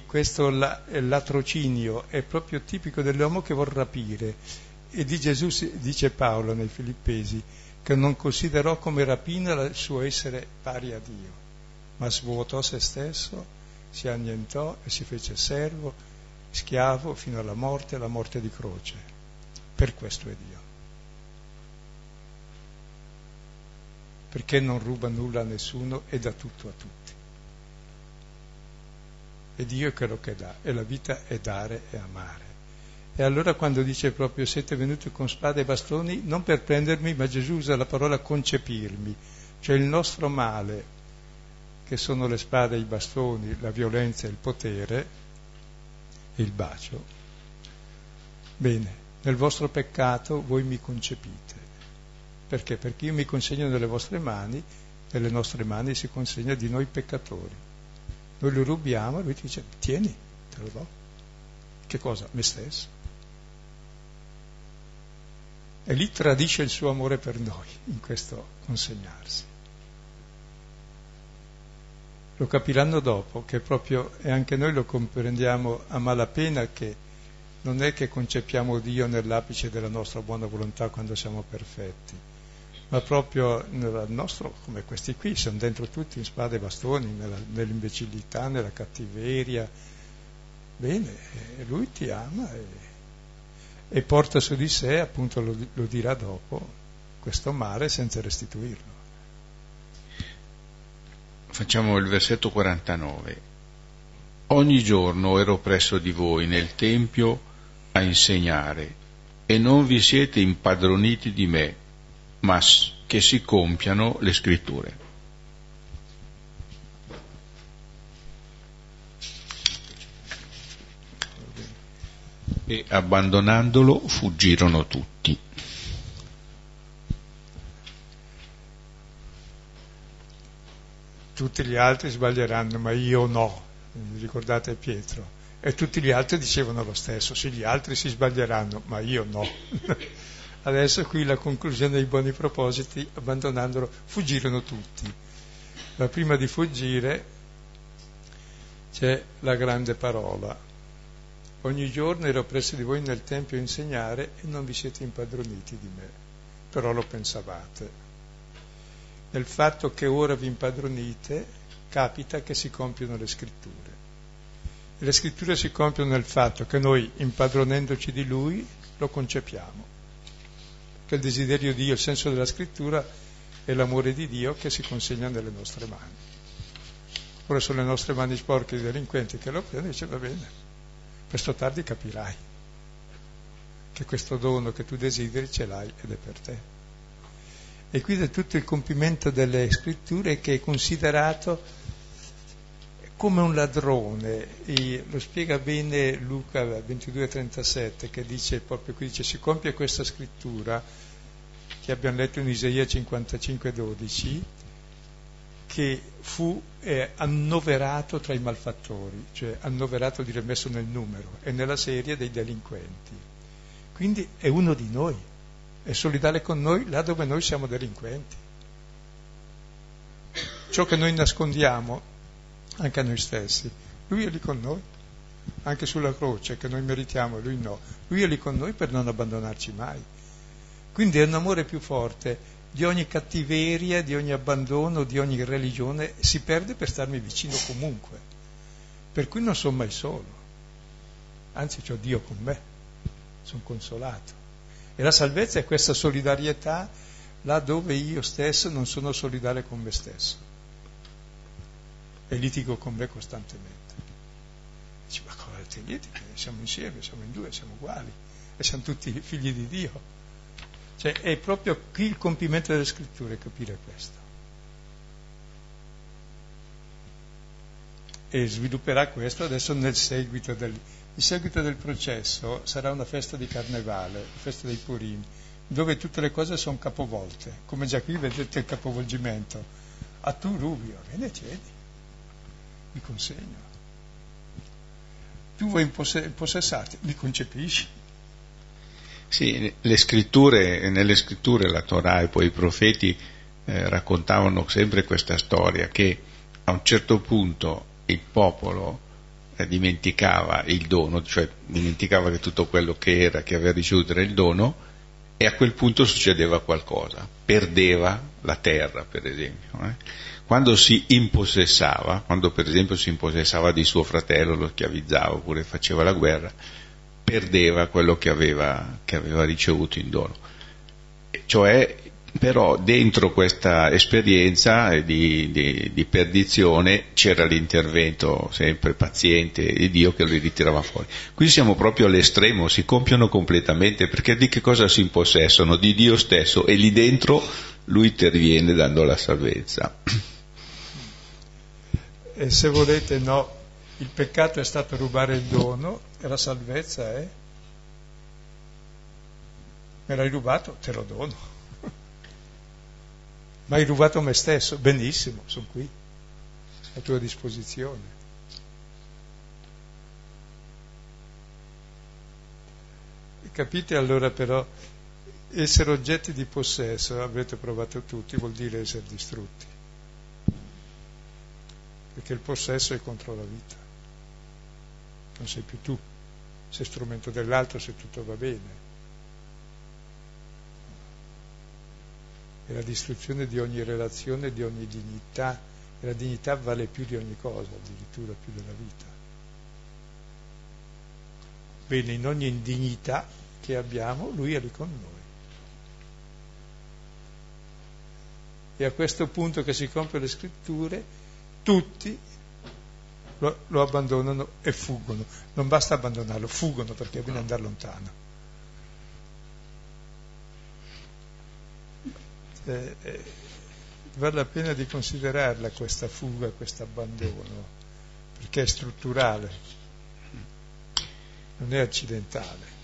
questo latrocinio è proprio tipico dell'uomo che vuol rapire e di Gesù dice Paolo nei Filippesi che non considerò come rapina il suo essere pari a Dio ma svuotò se stesso, si annientò e si fece servo, schiavo fino alla morte, la morte di croce. Per questo è Dio. Perché non ruba nulla a nessuno e dà tutto a tutti. e Dio è quello che dà, e la vita è dare e amare. E allora quando dice proprio siete venuti con spade e bastoni, non per prendermi, ma Gesù usa la parola concepirmi, cioè il nostro male, che sono le spade e i bastoni, la violenza e il potere, il bacio. Bene, nel vostro peccato voi mi concepite. Perché? Perché io mi consegno nelle vostre mani, nelle nostre mani si consegna di noi peccatori. Noi lo rubiamo e lui ti dice, tieni, te lo do. Che cosa? Me stesso. E lì tradisce il suo amore per noi, in questo consegnarsi. Lo capiranno dopo, che proprio, e anche noi lo comprendiamo a malapena, che non è che concepiamo Dio nell'apice della nostra buona volontà quando siamo perfetti, ma proprio nel nostro, come questi qui, sono dentro tutti in spade e bastoni, nella, nell'imbecillità, nella cattiveria. Bene, lui ti ama e e porta su di sé, appunto lo, lo dirà dopo, questo male senza restituirlo. Facciamo il versetto 49. Ogni giorno ero presso di voi nel Tempio a insegnare e non vi siete impadroniti di me, ma che si compiano le scritture. e abbandonandolo fuggirono tutti. Tutti gli altri sbaglieranno, ma io no, ricordate Pietro. E tutti gli altri dicevano lo stesso, sì, gli altri si sbaglieranno, ma io no. Adesso qui la conclusione dei buoni propositi, abbandonandolo, fuggirono tutti. Ma prima di fuggire c'è la grande parola, Ogni giorno ero presso di voi nel Tempio a insegnare e non vi siete impadroniti di me, però lo pensavate. Nel fatto che ora vi impadronite, capita che si compiono le scritture. E le scritture si compiono nel fatto che noi, impadronendoci di Lui, lo concepiamo. Che il desiderio di Dio, il senso della scrittura, è l'amore di Dio che si consegna nelle nostre mani. Ora sono le nostre mani sporche di delinquenti che lo prendono e dice va bene, presto tardi capirai che questo dono che tu desideri ce l'hai ed è per te. E qui è tutto il compimento delle scritture che è considerato come un ladrone, e lo spiega bene Luca 22,37 che dice proprio qui, dice si compie questa scrittura che abbiamo letto in Isaia 55,12 che fu eh, annoverato tra i malfattori, cioè annoverato dire messo nel numero, e nella serie dei delinquenti. Quindi è uno di noi, è solidale con noi là dove noi siamo delinquenti. Ciò che noi nascondiamo anche a noi stessi, lui è lì con noi, anche sulla croce che noi meritiamo, lui no, lui è lì con noi per non abbandonarci mai. Quindi è un amore più forte di ogni cattiveria, di ogni abbandono, di ogni religione, si perde per starmi vicino comunque. Per cui non sono mai solo, anzi ho Dio con me, sono consolato. E la salvezza è questa solidarietà là dove io stesso non sono solidale con me stesso e litigo con me costantemente. Dici, ma cosa ti litighi? Siamo insieme, siamo in due, siamo uguali e siamo tutti figli di Dio. Cioè è proprio qui il compimento delle scritture capire questo. E svilupperà questo adesso nel seguito del, il seguito del processo sarà una festa di carnevale, festa dei Purim, dove tutte le cose sono capovolte, come già qui vedete il capovolgimento. A tu Rubio, vieni chiedi, mi consegno. Tu vuoi impossessarti, mi concepisci sì, le scritture, nelle scritture la Torah e poi i profeti eh, raccontavano sempre questa storia che a un certo punto il popolo dimenticava il dono, cioè dimenticava che tutto quello che era, che aveva ricevuto era il dono e a quel punto succedeva qualcosa, perdeva la terra per esempio. Eh. Quando si impossessava, quando per esempio si impossessava di suo fratello, lo schiavizzava oppure faceva la guerra, perdeva quello che aveva, che aveva ricevuto in dono. Cioè però dentro questa esperienza di, di, di, perdizione c'era l'intervento sempre paziente di Dio che li ritirava fuori. Qui siamo proprio all'estremo, si compiono completamente perché di che cosa si impossessano? Di Dio stesso e lì dentro lui interviene dando la salvezza. E se volete no, il peccato è stato rubare il dono e la salvezza è me l'hai rubato, te lo dono ma hai rubato me stesso, benissimo, sono qui, a tua disposizione. Capite allora però, essere oggetti di possesso, avrete provato tutti, vuol dire essere distrutti, perché il possesso è contro la vita, non sei più tu, sei strumento dell'altro se tutto va bene. È la distruzione di ogni relazione, di ogni dignità, e la dignità vale più di ogni cosa, addirittura più della vita. Bene, in ogni indignità che abbiamo, lui è lì con noi. E a questo punto che si compiono le scritture, tutti lo, lo abbandonano e fuggono. Non basta abbandonarlo, fuggono perché bisogna andare lontano. Eh, eh, vale la pena di considerarla questa fuga, questo abbandono, perché è strutturale, non è accidentale.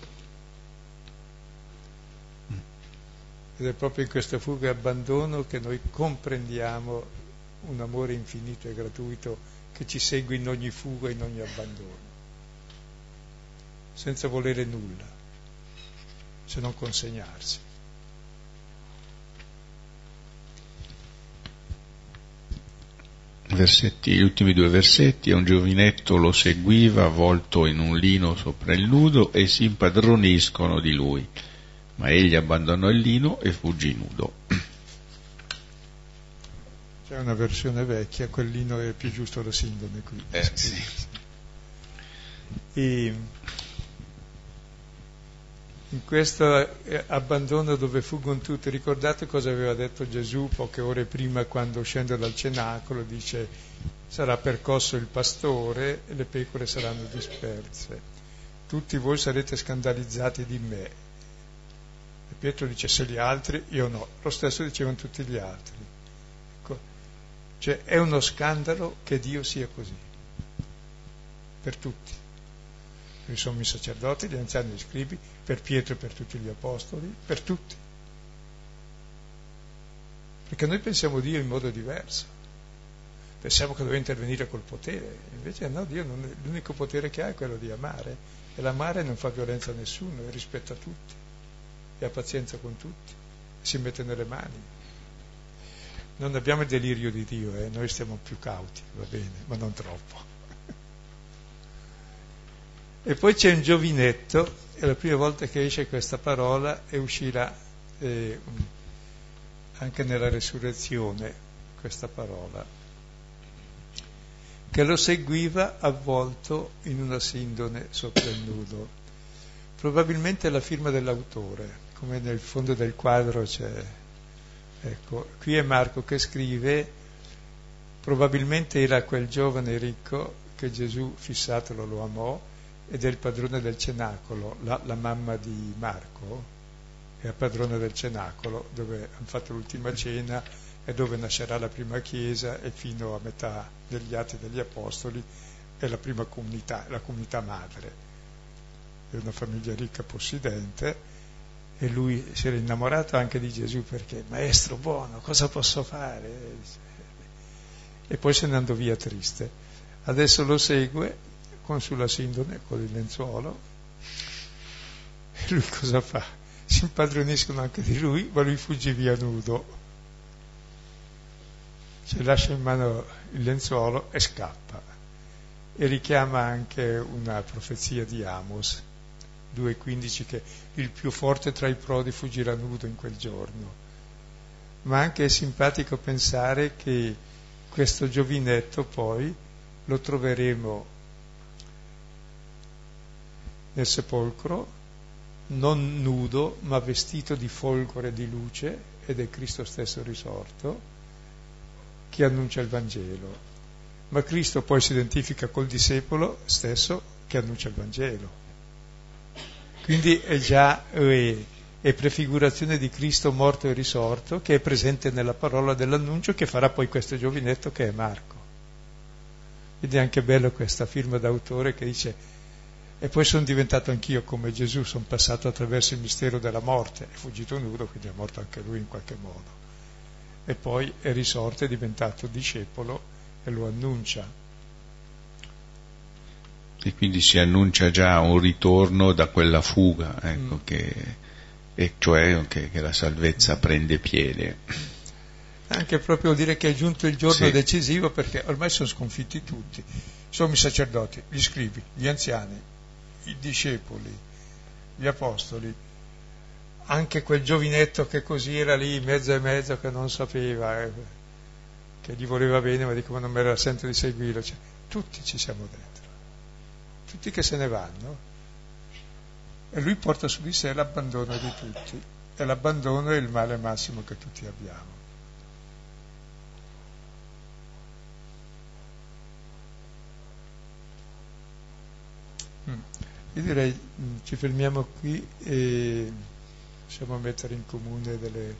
Ed è proprio in questa fuga e abbandono che noi comprendiamo un amore infinito e gratuito che ci segue in ogni fuga e in ogni abbandono, senza volere nulla, se non consegnarsi. Versetti, gli ultimi due versetti, e un giovinetto lo seguiva avvolto in un lino sopra il nudo e si impadroniscono di lui. Ma egli abbandonò il lino e fuggì nudo. C'è una versione vecchia, quel lino è più giusto la sindone qui. Eh, sì. E in questo eh, abbandono dove fuggono tutti, ricordate cosa aveva detto Gesù poche ore prima quando scende dal cenacolo, dice sarà percosso il pastore e le pecore saranno disperse. Tutti voi sarete scandalizzati di me. E Pietro dice se gli altri, io no. Lo stesso dicevano tutti gli altri. Ecco, cioè è uno scandalo che Dio sia così, per tutti per i sommi sacerdoti, gli anziani gli scribi, per Pietro e per tutti gli apostoli, per tutti. Perché noi pensiamo Dio in modo diverso. Pensiamo che deve intervenire col potere, invece no, Dio non l'unico potere che ha è quello di amare, e l'amare non fa violenza a nessuno, e rispetta tutti, e ha pazienza con tutti, e si mette nelle mani. Non abbiamo il delirio di Dio, eh? noi stiamo più cauti, va bene, ma non troppo. E poi c'è un giovinetto, è la prima volta che esce questa parola e uscirà eh, anche nella resurrezione questa parola, che lo seguiva avvolto in una sindone sopra il nudo. Probabilmente la firma dell'autore, come nel fondo del quadro c'è. Ecco, qui è Marco che scrive, probabilmente era quel giovane ricco che Gesù fissatelo lo amò, ed è il padrone del cenacolo, la, la mamma di Marco è la padrona del cenacolo dove hanno fatto l'ultima cena e dove nascerà la prima chiesa e fino a metà degli atti degli apostoli è la prima comunità, la comunità madre. È una famiglia ricca possidente e lui si era innamorato anche di Gesù perché maestro buono, cosa posso fare? E poi se ne andò via triste. Adesso lo segue con sulla sindone, con il lenzuolo, e lui cosa fa? Si impadroniscono anche di lui, ma lui fugge via nudo. Cioè lascia in mano il lenzuolo e scappa. E richiama anche una profezia di Amos 2.15 che il più forte tra i prodi fuggirà nudo in quel giorno. Ma anche è simpatico pensare che questo giovinetto poi lo troveremo nel sepolcro non nudo, ma vestito di folgore di luce, ed è Cristo stesso risorto, che annuncia il Vangelo. Ma Cristo poi si identifica col discepolo stesso che annuncia il Vangelo. Quindi è già eh, è prefigurazione di Cristo morto e risorto che è presente nella parola dell'annuncio che farà poi questo giovinetto che è Marco. Ed è anche bello questa firma d'autore che dice e poi sono diventato anch'io come Gesù, sono passato attraverso il mistero della morte, è fuggito nudo, quindi è morto anche lui in qualche modo. E poi è risorto, è diventato discepolo e lo annuncia. E quindi si annuncia già un ritorno da quella fuga, ecco, mm. che, e cioè che, che, la salvezza prende piede. Anche proprio dire che è giunto il giorno sì. decisivo perché ormai sono sconfitti tutti. Sono i sacerdoti, gli scrivi, gli anziani, i discepoli, gli apostoli, anche quel giovinetto che così era lì, mezzo e mezzo, che non sapeva, eh, che gli voleva bene, ma dico, ma non mi era sento di seguirlo. Cioè, tutti ci siamo dentro, tutti che se ne vanno. E lui porta su di sé l'abbandono di tutti, e l'abbandono è il male massimo che tutti abbiamo. Io direi mm, ci fermiamo qui e possiamo mettere in comune delle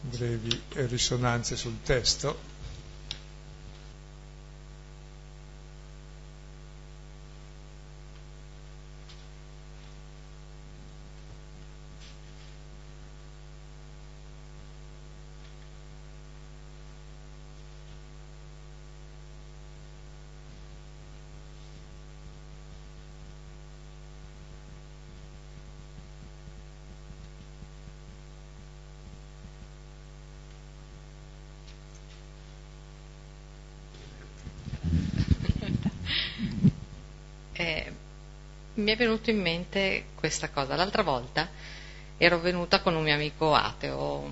brevi risonanze sul testo. Mi è venuto in mente questa cosa. L'altra volta ero venuta con un mio amico ateo,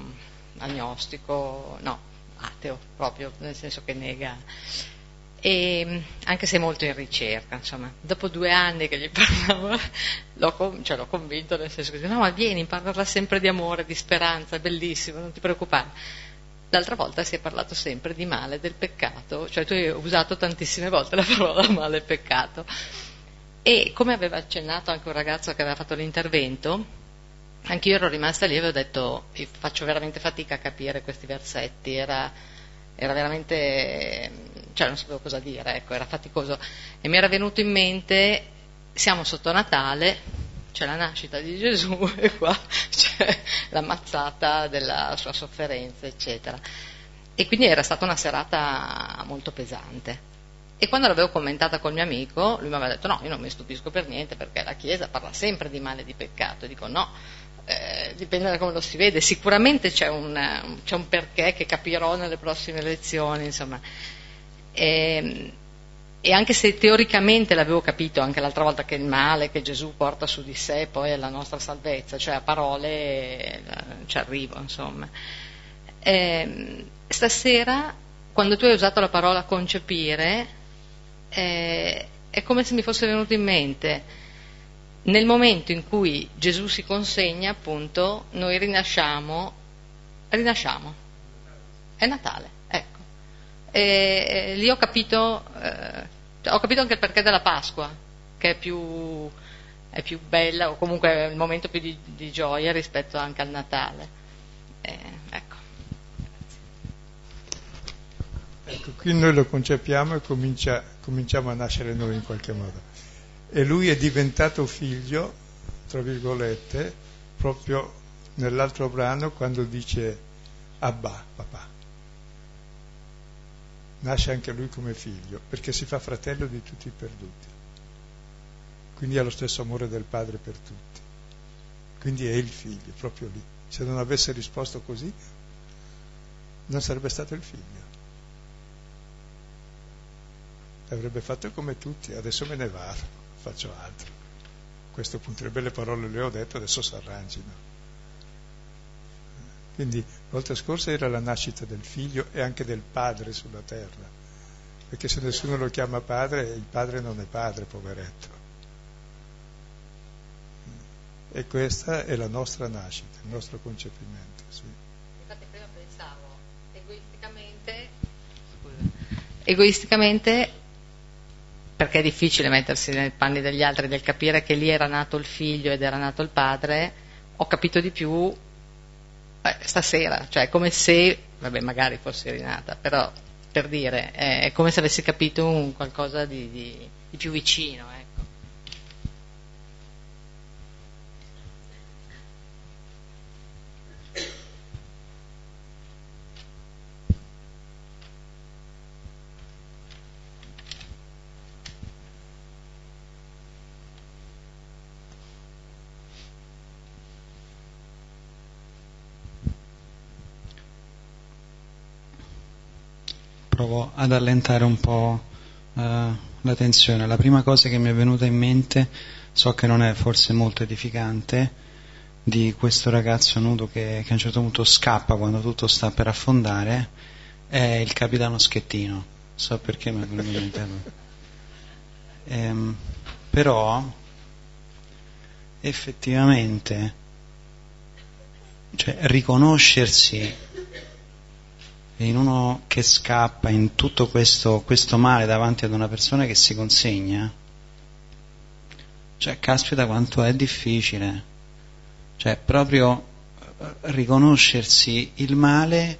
agnostico, no, ateo proprio, nel senso che nega. E, anche se molto in ricerca, insomma, dopo due anni che gli parlavo, l'ho, cioè, l'ho convinto nel senso che no, ma vieni, parlerà sempre di amore, di speranza, è bellissimo, non ti preoccupare. L'altra volta si è parlato sempre di male, del peccato, cioè tu hai usato tantissime volte la parola male e peccato. E come aveva accennato anche un ragazzo che aveva fatto l'intervento, anch'io ero rimasta lì e avevo detto faccio veramente fatica a capire questi versetti, era, era veramente, cioè non sapevo cosa dire, ecco, era faticoso. E mi era venuto in mente, siamo sotto Natale, c'è la nascita di Gesù e qua c'è l'ammazzata della sua sofferenza, eccetera. E quindi era stata una serata molto pesante. E quando l'avevo commentata col mio amico, lui mi aveva detto no, io non mi stupisco per niente perché la Chiesa parla sempre di male e di peccato. Dico no, eh, dipende da come lo si vede, sicuramente c'è un, c'è un, perché che capirò nelle prossime lezioni, insomma. E, ehm, e anche se teoricamente l'avevo capito anche l'altra volta che il male che Gesù porta su di sé poi è la nostra salvezza, cioè a parole eh, ci arrivo, insomma. E, ehm, stasera, quando tu hai usato la parola concepire, eh, è come se mi fosse venuto in mente nel momento in cui Gesù si consegna, appunto, noi rinasciamo, rinasciamo. È Natale, ecco. E, e lì ho capito, eh, ho capito anche il perché della Pasqua, che è più, è più bella, o comunque è il momento più di, di gioia rispetto anche al Natale. Eh, ecco. Ecco, qui noi lo concepiamo e comincia, cominciamo a nascere noi in qualche modo. E lui è diventato figlio, tra virgolette, proprio nell'altro brano quando dice Abba, papà. Nasce anche lui come figlio, perché si fa fratello di tutti i perduti. Quindi ha lo stesso amore del padre per tutti. Quindi è il figlio, proprio lì. Se non avesse risposto così, non sarebbe stato il figlio avrebbe fatto come tutti, adesso me ne vado, faccio altro. A questo punto le belle parole le ho detto, adesso si arrangino. Quindi la volta scorsa era la nascita del figlio e anche del padre sulla terra, perché se nessuno lo chiama padre, il padre non è padre, poveretto. E questa è la nostra nascita, il nostro concepimento. Sì. Infatti prima pensavo, egoisticamente, egoisticamente perché è difficile mettersi nei panni degli altri, del capire che lì era nato il figlio ed era nato il padre, ho capito di più eh, stasera, cioè come se, vabbè magari fossi rinata, però per dire, è come se avessi capito qualcosa di, di, di più vicino. Eh. Provo ad allentare un po' uh, la tensione. La prima cosa che mi è venuta in mente, so che non è forse molto edificante, di questo ragazzo nudo che, che a un certo punto scappa quando tutto sta per affondare, è il capitano Schettino. So perché mi è venuto in mente. Ehm, però effettivamente cioè, riconoscersi in uno che scappa in tutto questo, questo male davanti ad una persona che si consegna, cioè caspita quanto è difficile, cioè proprio eh, riconoscersi il male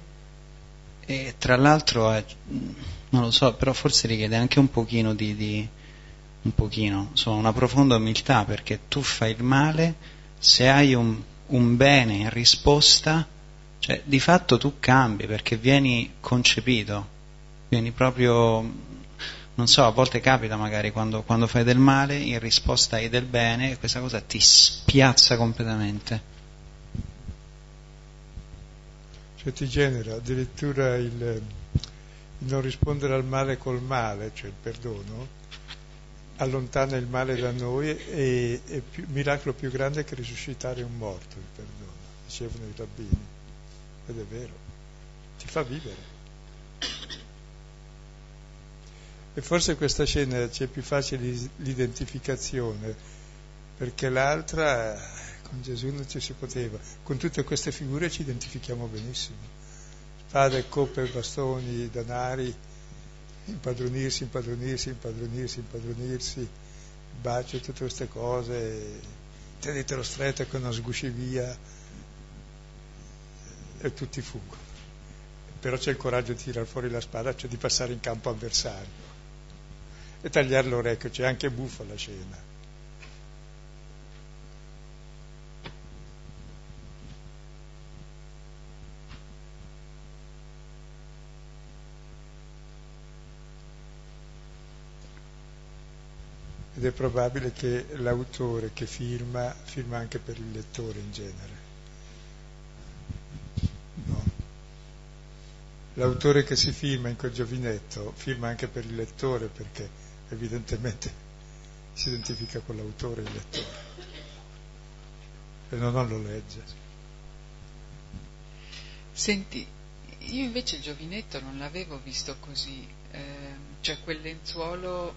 e tra l'altro è, non lo so, però forse richiede anche un pochino di, di un pochino, insomma una profonda umiltà perché tu fai il male, se hai un, un bene in risposta, cioè, di fatto tu cambi perché vieni concepito, vieni proprio, non so, a volte capita magari quando, quando fai del male, in risposta hai del bene e questa cosa ti spiazza completamente. Cioè ti genera addirittura il, il non rispondere al male col male, cioè il perdono, allontana il male da noi e è il miracolo più grande che risuscitare un morto, il perdono, dicevano i rabbini ed è vero, ti fa vivere. E forse questa scena c'è più facile l'identificazione, perché l'altra con Gesù non ci si poteva. Con tutte queste figure ci identifichiamo benissimo. Spade, coppe, bastoni, danari, impadronirsi, impadronirsi, impadronirsi, impadronirsi, bacio, tutte queste cose, tenetelo stretto che non sgusci via e tutti fuggono. Però c'è il coraggio di tirare fuori la spada, cioè di passare in campo avversario e tagliare l'orecchio, c'è anche buffa la scena. Ed è probabile che l'autore che firma, firma anche per il lettore in genere. L'autore che si firma in quel giovinetto firma anche per il lettore perché evidentemente si identifica con l'autore il lettore e non lo legge. Senti, io invece il giovinetto non l'avevo visto così, eh, cioè quel lenzuolo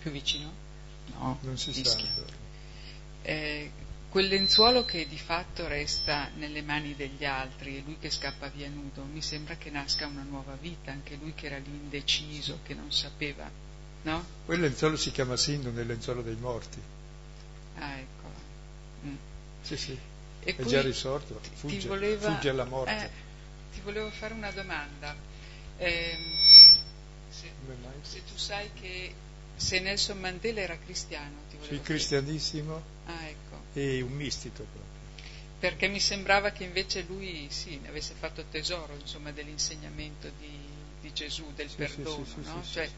più vicino? No, non si sa. Eh, quel lenzuolo che di fatto resta nelle mani degli altri e lui che scappa via nudo, mi sembra che nasca una nuova vita, anche lui che era lì indeciso, che non sapeva, no? Quel lenzuolo si chiama Sindon, il lenzuolo dei morti. Ah, ecco. Mm. Sì, sì, e è già risorto, fugge, voleva, fugge alla morte. Eh, ti volevo fare una domanda. Eh, se, se, tu sai che se Nelson Mandela era cristiano, ti volevo Sì, cristianissimo. E un mistico proprio. Perché mi sembrava che invece lui sì, ne avesse fatto tesoro insomma, dell'insegnamento di, di, Gesù, del sì, perdono, sì, no? cioè,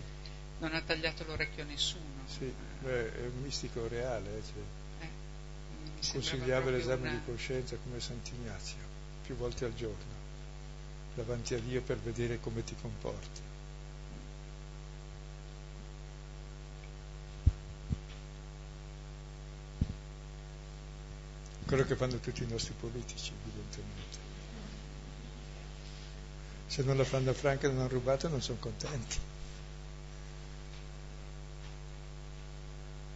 non ha tagliato l'orecchio a nessuno. Sì, beh, è un mistico reale. Eh, cioè. eh, Consigliava l'esame una... di coscienza come Sant'Ignazio, più volte al giorno, davanti a Dio per vedere come ti comporti. quello che fanno tutti i nostri politici, evidentemente. Se non la fanno franca e non hanno rubato non sono contenti.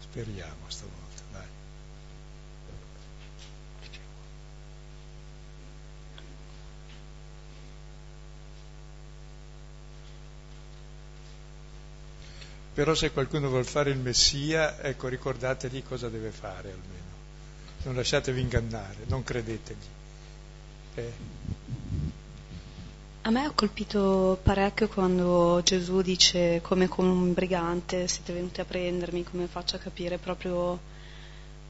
Speriamo stavolta, dai. Però se qualcuno vuole fare il Messia, ecco ricordategli cosa deve fare almeno. Non lasciatevi ingannare, non credetegli. Eh. A me ha colpito parecchio quando Gesù dice come come un brigante siete venuti a prendermi, come faccio a capire proprio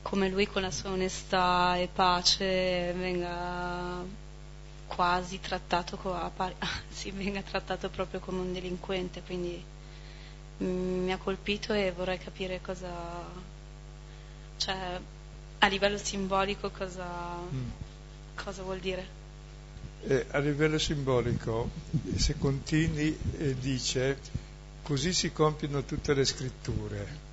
come lui con la sua onestà e pace venga quasi trattato, sì, venga trattato proprio come un delinquente, quindi mm, mi ha colpito e vorrei capire cosa, cioè a livello simbolico cosa, mm. cosa vuol dire. Eh, a livello simbolico, se continui, eh, dice così si compiono tutte le scritture.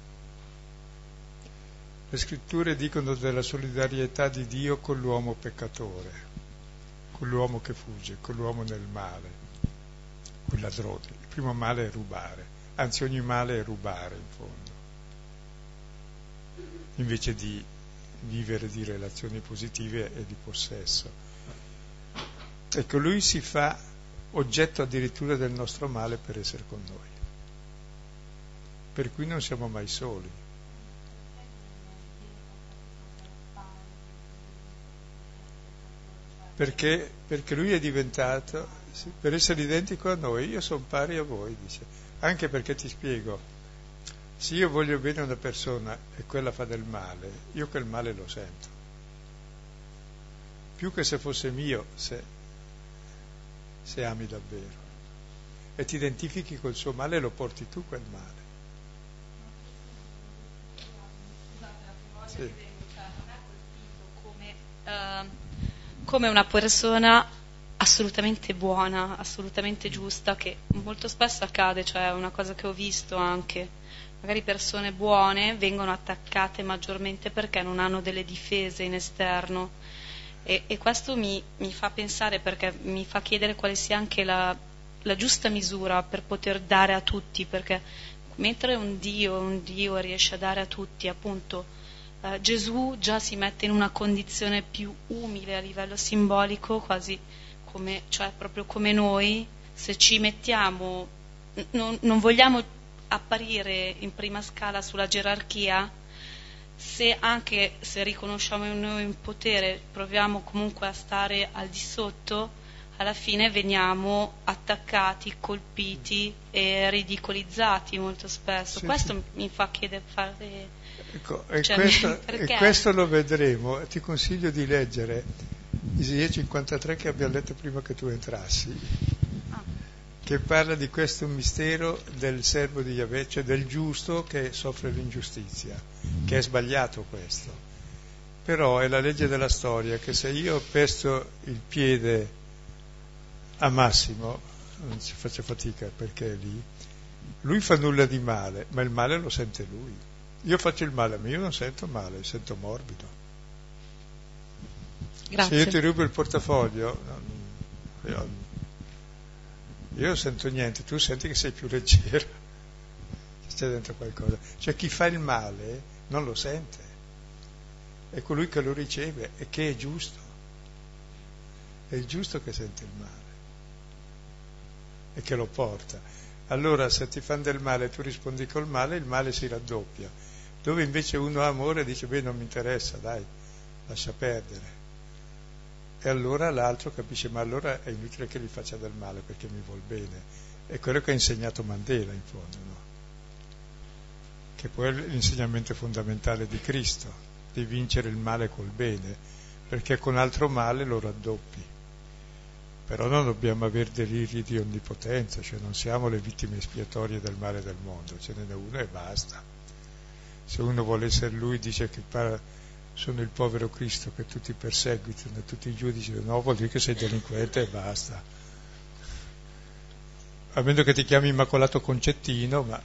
Le scritture dicono della solidarietà di Dio con l'uomo peccatore, con l'uomo che fugge, con l'uomo nel male, con il ladrone. Il primo male è rubare, anzi ogni male è rubare in fondo, invece di vivere di relazioni positive e di possesso. Ecco, lui si fa oggetto addirittura del nostro male per essere con noi, per cui non siamo mai soli. perché, perché lui è diventato, per essere identico a noi, io sono pari a voi, dice. Anche perché ti spiego, se io voglio bene a una persona e quella fa del male, io quel male lo sento. Più che se fosse mio, se, se ami davvero. E ti identifichi col suo male e lo porti tu quel male. Sì. Come, come una persona assolutamente buona, assolutamente giusta, che molto spesso accade, cioè una cosa che ho visto anche, magari persone buone vengono attaccate maggiormente perché non hanno delle difese in esterno. E, e questo mi, mi, fa pensare perché mi fa chiedere quale sia anche la, la giusta misura per poter dare a tutti, perché mentre un Dio, un Dio riesce a dare a tutti appunto eh, Gesù già si mette in una condizione più umile a livello simbolico, quasi come, cioè proprio come noi, se ci mettiamo, non, non vogliamo apparire in prima scala sulla gerarchia, se anche se riconosciamo noi un potere proviamo comunque a stare al di sotto, alla fine veniamo attaccati, colpiti e ridicolizzati molto spesso. Sì, Questo sì. mi fa chiedere, fare Ecco, e, cioè, questo, e, questo, lo vedremo. Ti consiglio di leggere Isaia 53 che abbiamo letto prima che tu entrassi. Che parla di questo mistero del servo di Yahweh, cioè del giusto che soffre l'ingiustizia, che è sbagliato questo. Però è la legge della storia che se io pesto il piede a Massimo, non ci faccio fatica perché è lì, lui fa nulla di male, ma il male lo sente lui. Io faccio il male, ma io non sento male, sento morbido. Grazie. Se io ti rubo il portafoglio, io, io non sento niente, tu senti che sei più leggero, c'è dentro qualcosa. Cioè chi fa il male non lo sente, è colui che lo riceve e che è giusto. È il giusto che sente il male e che lo porta. Allora se ti fanno del male e tu rispondi col male, il male si raddoppia dove invece uno ha amore dice beh non mi interessa, dai, lascia perdere. E allora l'altro capisce ma allora è inutile che gli faccia del male perché mi vuol bene. È quello che ha insegnato Mandela in fondo, no? che poi è l'insegnamento fondamentale di Cristo, di vincere il male col bene, perché con altro male lo raddoppi. Però non dobbiamo avere deliri di onnipotenza, cioè non siamo le vittime espiatorie del male del mondo, ce n'è uno e basta se uno vuole essere lui dice che sono il povero Cristo che tutti perseguitano, tutti i giudici, no, vuol dire che sei delinquente e basta. A meno che ti chiami Immacolato Concettino, ma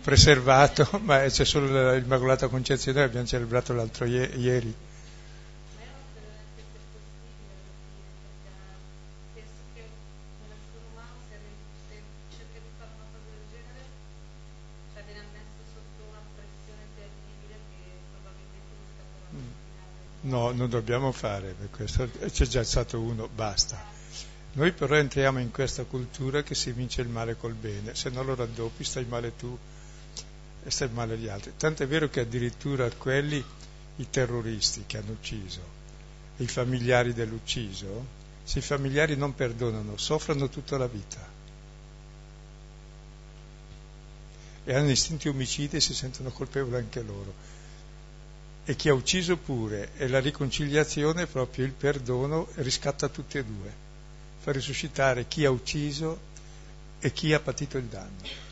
preservato, ma c'è solo l'Immacolata Concezione che abbiamo celebrato l'altro ieri. No, non dobbiamo fare questo, c'è già stato uno, basta. Noi però entriamo in questa cultura che si vince il male col bene, se non lo raddoppi stai male tu, e stai male agli altri. Tanto è vero che addirittura quelli, i terroristi che hanno ucciso, i familiari dell'ucciso, se i familiari non perdonano, soffrono tutta la vita. E hanno istinti omicidi e si sentono colpevoli anche loro. E chi ha ucciso pure, e la riconciliazione, proprio il perdono, riscatta tutti e due, fa risuscitare chi ha ucciso e chi ha patito il danno.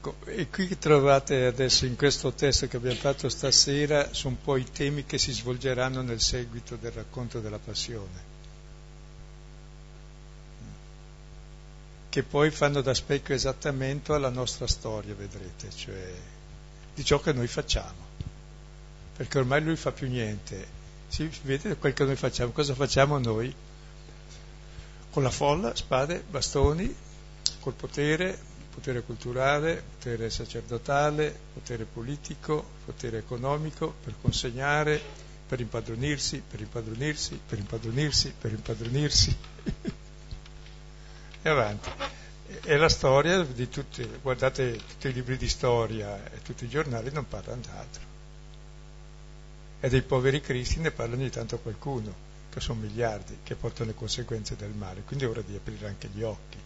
Ecco, e qui trovate adesso in questo testo che abbiamo fatto stasera, sono un po' i temi che si svolgeranno nel seguito del racconto della passione, che poi fanno da specchio esattamente alla nostra storia, vedrete, cioè di ciò che noi facciamo, perché ormai lui fa più niente, si vede quel che noi facciamo, cosa facciamo noi? Con la folla, spade, bastoni, col potere, potere culturale, potere sacerdotale, potere politico, potere economico, per consegnare, per impadronirsi, per impadronirsi, per impadronirsi, per impadronirsi. e avanti. E la storia di tutti, guardate tutti i libri di storia e tutti i giornali non parlano d'altro. E dei poveri cristi ne parla ogni tanto qualcuno, che sono miliardi, che portano le conseguenze del male. Quindi è ora di aprire anche gli occhi.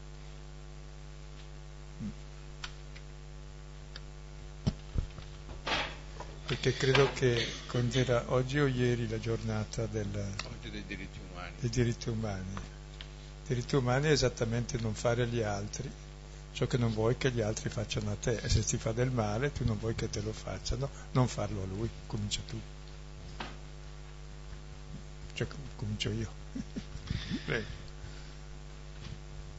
perché credo che era oggi o ieri la giornata del, dei diritti umani. Dei diritti umani. Diritti umani è esattamente non fare agli altri ciò che non vuoi che gli altri facciano a te e se ti fa del male tu non vuoi che te lo facciano, non farlo a lui, comincia tu. Cioè, comincio io.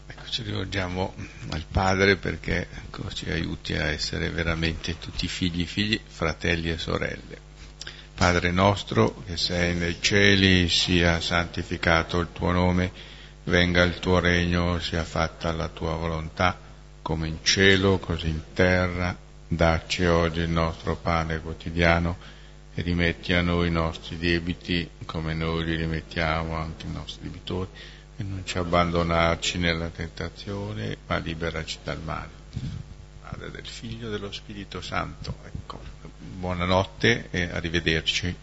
Ecco, ci rivolgiamo al Padre perché ecco, ci aiuti a essere veramente tutti figli, figli, fratelli e sorelle. Padre nostro che sei nei cieli, sia santificato il tuo nome, venga il tuo regno, sia fatta la tua volontà, come in cielo, così in terra. Dacci oggi il nostro pane quotidiano e rimetti a noi i nostri debiti come noi li rimettiamo anche ai nostri debitori e non ci abbandonarci nella tentazione, ma liberaci dal male. Padre del Figlio e dello Spirito Santo. Ecco, buonanotte e arrivederci.